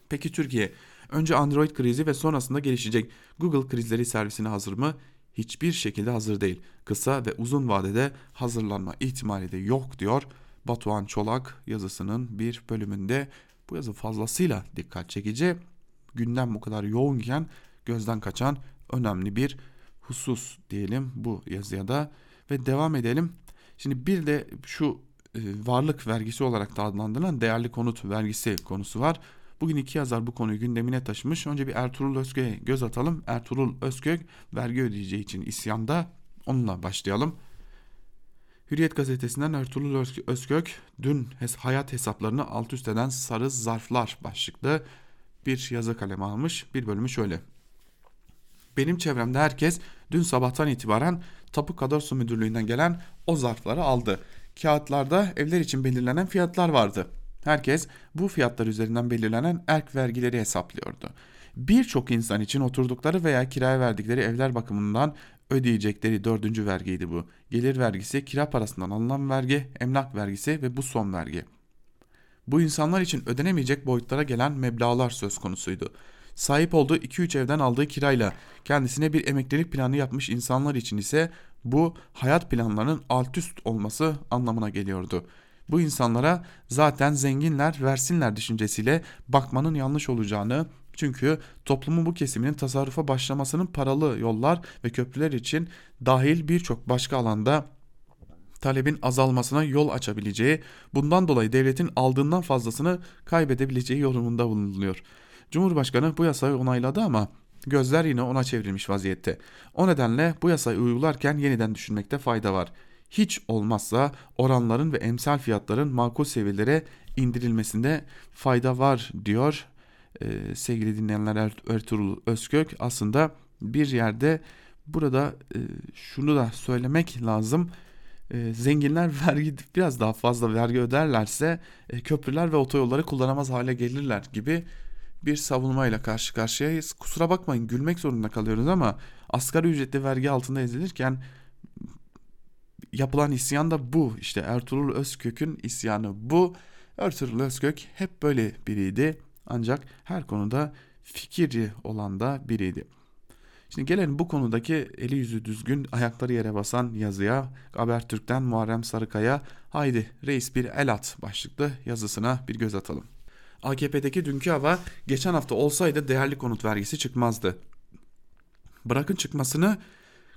Peki Türkiye önce Android krizi ve sonrasında gelişecek Google krizleri servisine hazır mı? Hiçbir şekilde hazır değil. Kısa ve uzun vadede hazırlanma ihtimali de yok diyor Batuhan Çolak yazısının bir bölümünde. Bu yazı fazlasıyla dikkat çekici gündem bu kadar yoğunken gözden kaçan önemli bir husus diyelim bu yazıya da ve devam edelim. Şimdi bir de şu e, varlık vergisi olarak da adlandırılan değerli konut vergisi konusu var. Bugün iki yazar bu konuyu gündemine taşımış. Önce bir Ertuğrul Özkök'e göz atalım. Ertuğrul Özkök vergi ödeyeceği için isyanda. Onunla başlayalım. Hürriyet gazetesinden Ertuğrul Özkök dün hayat hesaplarını alt üst eden sarı zarflar başlıklı bir yazı kalemi almış. Bir bölümü şöyle. Benim çevremde herkes dün sabahtan itibaren Tapu Kadastro Müdürlüğü'nden gelen o zarfları aldı. Kağıtlarda evler için belirlenen fiyatlar vardı. Herkes bu fiyatlar üzerinden belirlenen erk vergileri hesaplıyordu. Birçok insan için oturdukları veya kiraya verdikleri evler bakımından ödeyecekleri dördüncü vergiydi bu. Gelir vergisi, kira parasından alınan vergi, emlak vergisi ve bu son vergi. Bu insanlar için ödenemeyecek boyutlara gelen meblağlar söz konusuydu. Sahip olduğu 2-3 evden aldığı kirayla kendisine bir emeklilik planı yapmış insanlar için ise bu hayat planlarının alt üst olması anlamına geliyordu. Bu insanlara zaten zenginler versinler düşüncesiyle bakmanın yanlış olacağını çünkü toplumun bu kesiminin tasarrufa başlamasının paralı yollar ve köprüler için dahil birçok başka alanda talebin azalmasına yol açabileceği, bundan dolayı devletin aldığından fazlasını kaybedebileceği yorumunda bulunuyor. Cumhurbaşkanı bu yasayı onayladı ama Gözler yine ona çevrilmiş vaziyette. O nedenle bu yasayı uygularken yeniden düşünmekte fayda var. Hiç olmazsa oranların ve emsal fiyatların makul seviyelere indirilmesinde fayda var diyor ee, sevgili dinleyenler er-, Ertuğrul Özkök. Aslında bir yerde burada e, şunu da söylemek lazım. E, zenginler <laughs> vergi biraz daha fazla vergi öderlerse e, köprüler ve otoyolları kullanamaz hale gelirler gibi bir savunmayla karşı karşıyayız. Kusura bakmayın gülmek zorunda kalıyoruz ama asgari ücretli vergi altında ezilirken yapılan isyan da bu. İşte Ertuğrul Özkök'ün isyanı bu. Ertuğrul Özkök hep böyle biriydi. Ancak her konuda fikirci olan da biriydi. Şimdi gelelim bu konudaki eli yüzü düzgün ayakları yere basan yazıya Habertürk'ten Muharrem Sarıkaya haydi reis bir el at başlıklı yazısına bir göz atalım. AKP'deki dünkü hava geçen hafta olsaydı değerli konut vergisi çıkmazdı. Bırakın çıkmasını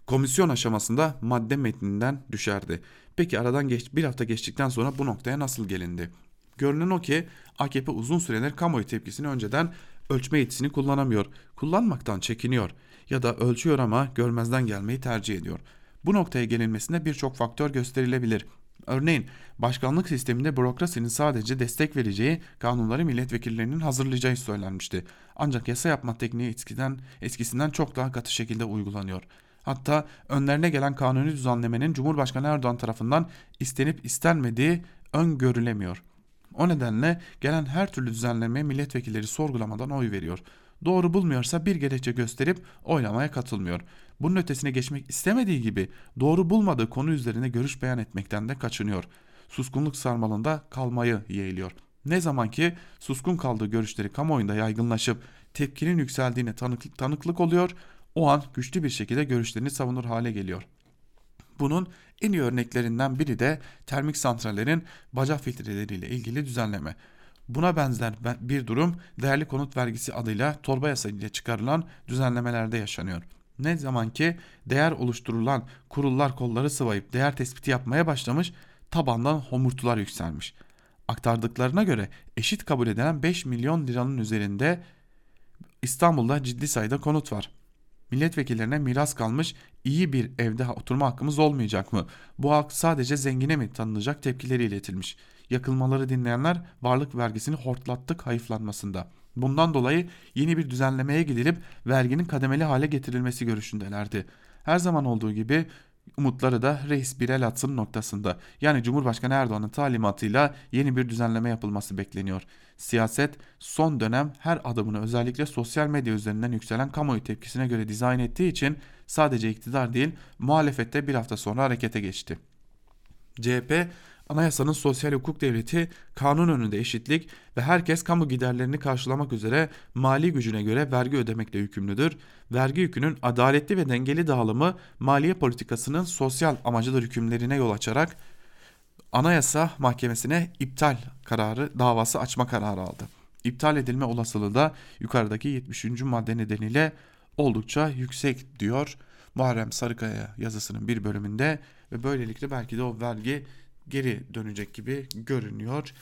komisyon aşamasında madde metninden düşerdi. Peki aradan geç, bir hafta geçtikten sonra bu noktaya nasıl gelindi? Görünen o ki AKP uzun süredir kamuoyu tepkisini önceden ölçme yetisini kullanamıyor, kullanmaktan çekiniyor ya da ölçüyor ama görmezden gelmeyi tercih ediyor. Bu noktaya gelinmesinde birçok faktör gösterilebilir. Örneğin başkanlık sisteminde bürokrasinin sadece destek vereceği kanunları milletvekillerinin hazırlayacağı söylenmişti. Ancak yasa yapma tekniği eskiden, eskisinden çok daha katı şekilde uygulanıyor. Hatta önlerine gelen kanuni düzenlemenin Cumhurbaşkanı Erdoğan tarafından istenip istenmediği öngörülemiyor. O nedenle gelen her türlü düzenlemeye milletvekilleri sorgulamadan oy veriyor. Doğru bulmuyorsa bir gerekçe gösterip oylamaya katılmıyor. Bunun ötesine geçmek istemediği gibi doğru bulmadığı konu üzerine görüş beyan etmekten de kaçınıyor. Suskunluk sarmalında kalmayı yeğliyor. Ne zaman ki suskun kaldığı görüşleri kamuoyunda yaygınlaşıp tepkinin yükseldiğine tanıklık, tanıklık oluyor, o an güçlü bir şekilde görüşlerini savunur hale geliyor. Bunun en iyi örneklerinden biri de termik santrallerin baca filtreleriyle ilgili düzenleme. Buna benzer bir durum değerli konut vergisi adıyla torba yasa çıkarılan düzenlemelerde yaşanıyor. Ne zaman ki değer oluşturulan kurullar kolları sıvayıp değer tespiti yapmaya başlamış tabandan homurtular yükselmiş. Aktardıklarına göre eşit kabul edilen 5 milyon liranın üzerinde İstanbul'da ciddi sayıda konut var. Milletvekillerine miras kalmış iyi bir evde oturma hakkımız olmayacak mı? Bu hak sadece zengine mi tanınacak tepkileri iletilmiş. Yakılmaları dinleyenler varlık vergisini hortlattık hayıflanmasında. Bundan dolayı yeni bir düzenlemeye gidilip verginin kademeli hale getirilmesi görüşündelerdi. Her zaman olduğu gibi umutları da reis bir el atsın noktasında. Yani Cumhurbaşkanı Erdoğan'ın talimatıyla yeni bir düzenleme yapılması bekleniyor. Siyaset son dönem her adımını özellikle sosyal medya üzerinden yükselen kamuoyu tepkisine göre dizayn ettiği için sadece iktidar değil muhalefette bir hafta sonra harekete geçti. CHP Anayasanın sosyal hukuk devleti, kanun önünde eşitlik ve herkes kamu giderlerini karşılamak üzere mali gücüne göre vergi ödemekle yükümlüdür. Vergi yükünün adaletli ve dengeli dağılımı maliye politikasının sosyal amacıdır hükümlerine yol açarak Anayasa Mahkemesi'ne iptal kararı davası açma kararı aldı. İptal edilme olasılığı da yukarıdaki 70. madde nedeniyle oldukça yüksek diyor Muharrem Sarıkaya yazısının bir bölümünde ve böylelikle belki de o vergi geri dönecek gibi görünüyor.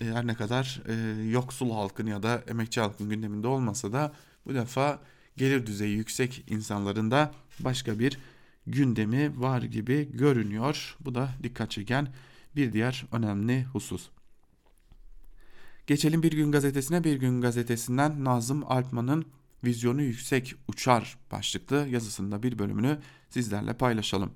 E, her ne kadar e, yoksul halkın ya da emekçi halkın gündeminde olmasa da bu defa gelir düzeyi yüksek insanların da başka bir gündemi var gibi görünüyor. Bu da dikkat çeken bir diğer önemli husus. Geçelim Bir Gün Gazetesi'ne. Bir Gün Gazetesi'nden Nazım Alpman'ın Vizyonu Yüksek Uçar başlıklı yazısında bir bölümünü sizlerle paylaşalım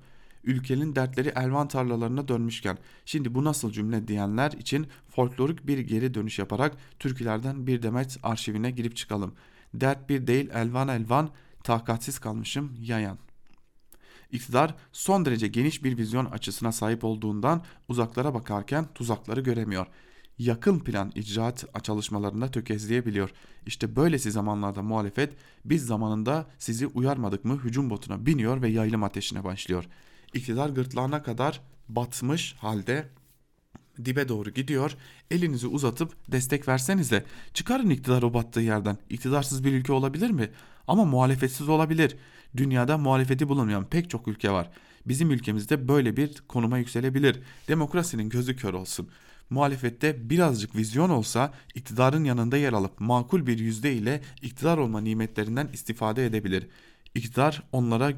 ülkenin dertleri elvan tarlalarına dönmüşken şimdi bu nasıl cümle diyenler için folklorik bir geri dönüş yaparak türkülerden bir demet arşivine girip çıkalım. Dert bir değil elvan elvan takatsiz kalmışım yayan. İktidar son derece geniş bir vizyon açısına sahip olduğundan uzaklara bakarken tuzakları göremiyor. Yakın plan icraat çalışmalarında tökezleyebiliyor. İşte böylesi zamanlarda muhalefet biz zamanında sizi uyarmadık mı hücum botuna biniyor ve yaylım ateşine başlıyor iktidar gırtlağına kadar batmış halde dibe doğru gidiyor. Elinizi uzatıp destek versenize. Çıkarın iktidar o battığı yerden. İktidarsız bir ülke olabilir mi? Ama muhalefetsiz olabilir. Dünyada muhalefeti bulunmayan pek çok ülke var. Bizim ülkemizde böyle bir konuma yükselebilir. Demokrasinin gözü kör olsun. muhalefette birazcık vizyon olsa iktidarın yanında yer alıp makul bir yüzde ile iktidar olma nimetlerinden istifade edebilir. İktidar onlara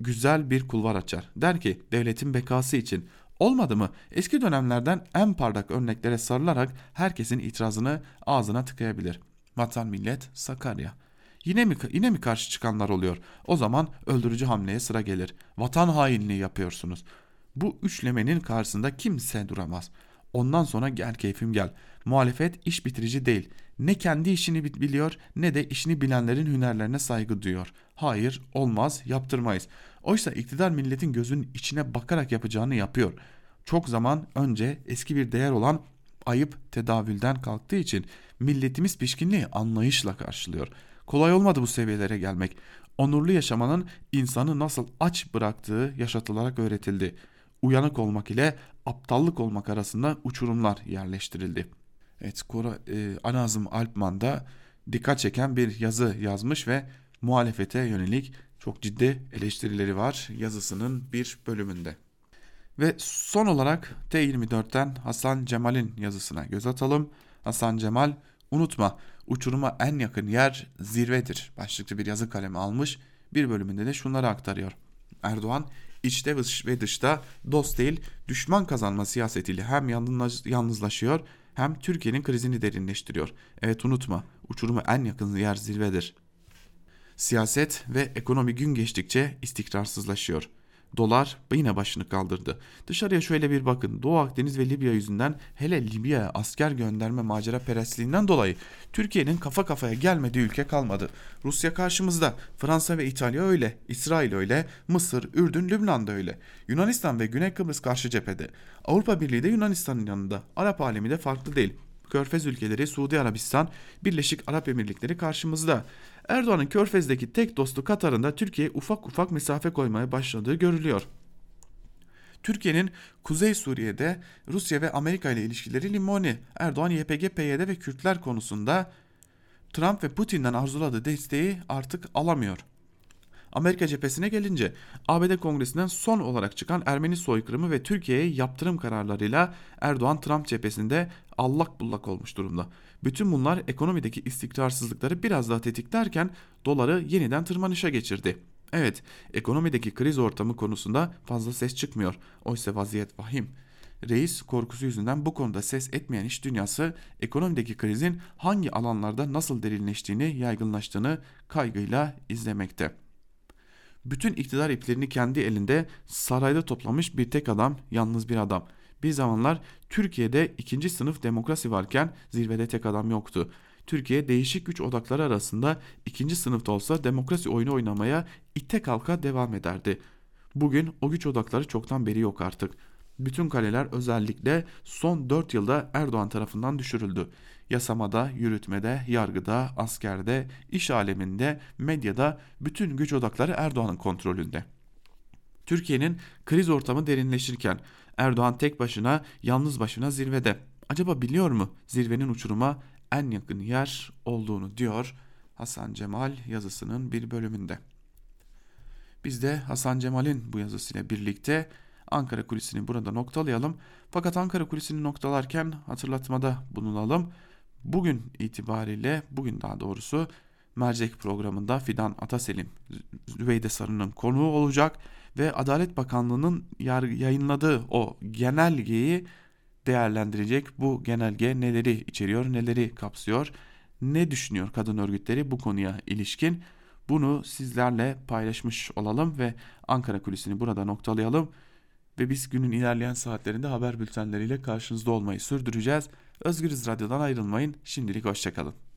güzel bir kulvar açar. Der ki devletin bekası için Olmadı mı? Eski dönemlerden en parlak örneklere sarılarak herkesin itirazını ağzına tıkayabilir. Vatan millet Sakarya. Yine mi yine mi karşı çıkanlar oluyor? O zaman öldürücü hamleye sıra gelir. Vatan hainliği yapıyorsunuz. Bu üçlemenin karşısında kimse duramaz. Ondan sonra gel keyfim gel. Muhalefet iş bitirici değil. Ne kendi işini biliyor ne de işini bilenlerin hünerlerine saygı duyuyor. Hayır olmaz yaptırmayız. Oysa iktidar milletin gözünün içine bakarak yapacağını yapıyor. Çok zaman önce eski bir değer olan ayıp tedavülden kalktığı için milletimiz pişkinliği anlayışla karşılıyor. Kolay olmadı bu seviyelere gelmek. Onurlu yaşamanın insanı nasıl aç bıraktığı yaşatılarak öğretildi. Uyanık olmak ile aptallık olmak arasında uçurumlar yerleştirildi. Evet, Kora, e, Anazım Alpman da dikkat çeken bir yazı yazmış ve muhalefete yönelik çok ciddi eleştirileri var yazısının bir bölümünde. Ve son olarak T24'ten Hasan Cemal'in yazısına göz atalım. Hasan Cemal unutma uçuruma en yakın yer zirvedir başlıklı bir yazı kalemi almış. Bir bölümünde de şunları aktarıyor. Erdoğan içte ve dışta dost değil düşman kazanma siyasetiyle hem yalnızlaşıyor hem Türkiye'nin krizini derinleştiriyor. Evet unutma uçuruma en yakın yer zirvedir. Siyaset ve ekonomi gün geçtikçe istikrarsızlaşıyor. Dolar yine başını kaldırdı. Dışarıya şöyle bir bakın. Doğu Akdeniz ve Libya yüzünden hele Libya'ya asker gönderme macera perestliğinden dolayı Türkiye'nin kafa kafaya gelmediği ülke kalmadı. Rusya karşımızda. Fransa ve İtalya öyle. İsrail öyle. Mısır, Ürdün, Lübnan da öyle. Yunanistan ve Güney Kıbrıs karşı cephede. Avrupa Birliği de Yunanistan'ın yanında. Arap alemi de farklı değil. Körfez ülkeleri, Suudi Arabistan, Birleşik Arap Emirlikleri karşımızda. Erdoğan'ın Körfez'deki tek dostu Katar'ın da Türkiye'ye ufak ufak mesafe koymaya başladığı görülüyor. Türkiye'nin Kuzey Suriye'de Rusya ve Amerika ile ilişkileri limoni. Erdoğan YPG, PYD ve Kürtler konusunda Trump ve Putin'den arzuladığı desteği artık alamıyor. Amerika cephesine gelince ABD Kongresi'nden son olarak çıkan Ermeni soykırımı ve Türkiye'ye yaptırım kararlarıyla Erdoğan Trump cephesinde allak bullak olmuş durumda. Bütün bunlar ekonomideki istikrarsızlıkları biraz daha tetiklerken doları yeniden tırmanışa geçirdi. Evet, ekonomideki kriz ortamı konusunda fazla ses çıkmıyor. Oysa vaziyet vahim. Reis korkusu yüzünden bu konuda ses etmeyen iş dünyası ekonomideki krizin hangi alanlarda nasıl derinleştiğini, yaygınlaştığını kaygıyla izlemekte bütün iktidar iplerini kendi elinde sarayda toplamış bir tek adam, yalnız bir adam. Bir zamanlar Türkiye'de ikinci sınıf demokrasi varken zirvede tek adam yoktu. Türkiye değişik güç odakları arasında ikinci sınıfta olsa demokrasi oyunu oynamaya ite kalka devam ederdi. Bugün o güç odakları çoktan beri yok artık. Bütün kaleler özellikle son 4 yılda Erdoğan tarafından düşürüldü. Yasamada, yürütmede, yargıda, askerde, iş aleminde, medyada bütün güç odakları Erdoğan'ın kontrolünde. Türkiye'nin kriz ortamı derinleşirken Erdoğan tek başına, yalnız başına zirvede. Acaba biliyor mu zirvenin uçuruma en yakın yer olduğunu diyor Hasan Cemal yazısının bir bölümünde. Biz de Hasan Cemal'in bu yazısıyla birlikte Ankara kulisini burada noktalayalım. Fakat Ankara kulisini noktalarken hatırlatmada bulunalım. Bugün itibariyle, bugün daha doğrusu mercek programında Fidan Ataselim Zübeyde Sarı'nın konuğu olacak ve Adalet Bakanlığı'nın yayınladığı o genelgeyi değerlendirecek. Bu genelge neleri içeriyor, neleri kapsıyor, ne düşünüyor kadın örgütleri bu konuya ilişkin? Bunu sizlerle paylaşmış olalım ve Ankara kulisini burada noktalayalım ve biz günün ilerleyen saatlerinde haber bültenleriyle karşınızda olmayı sürdüreceğiz. Özgürüz Radyo'dan ayrılmayın. Şimdilik hoşçakalın.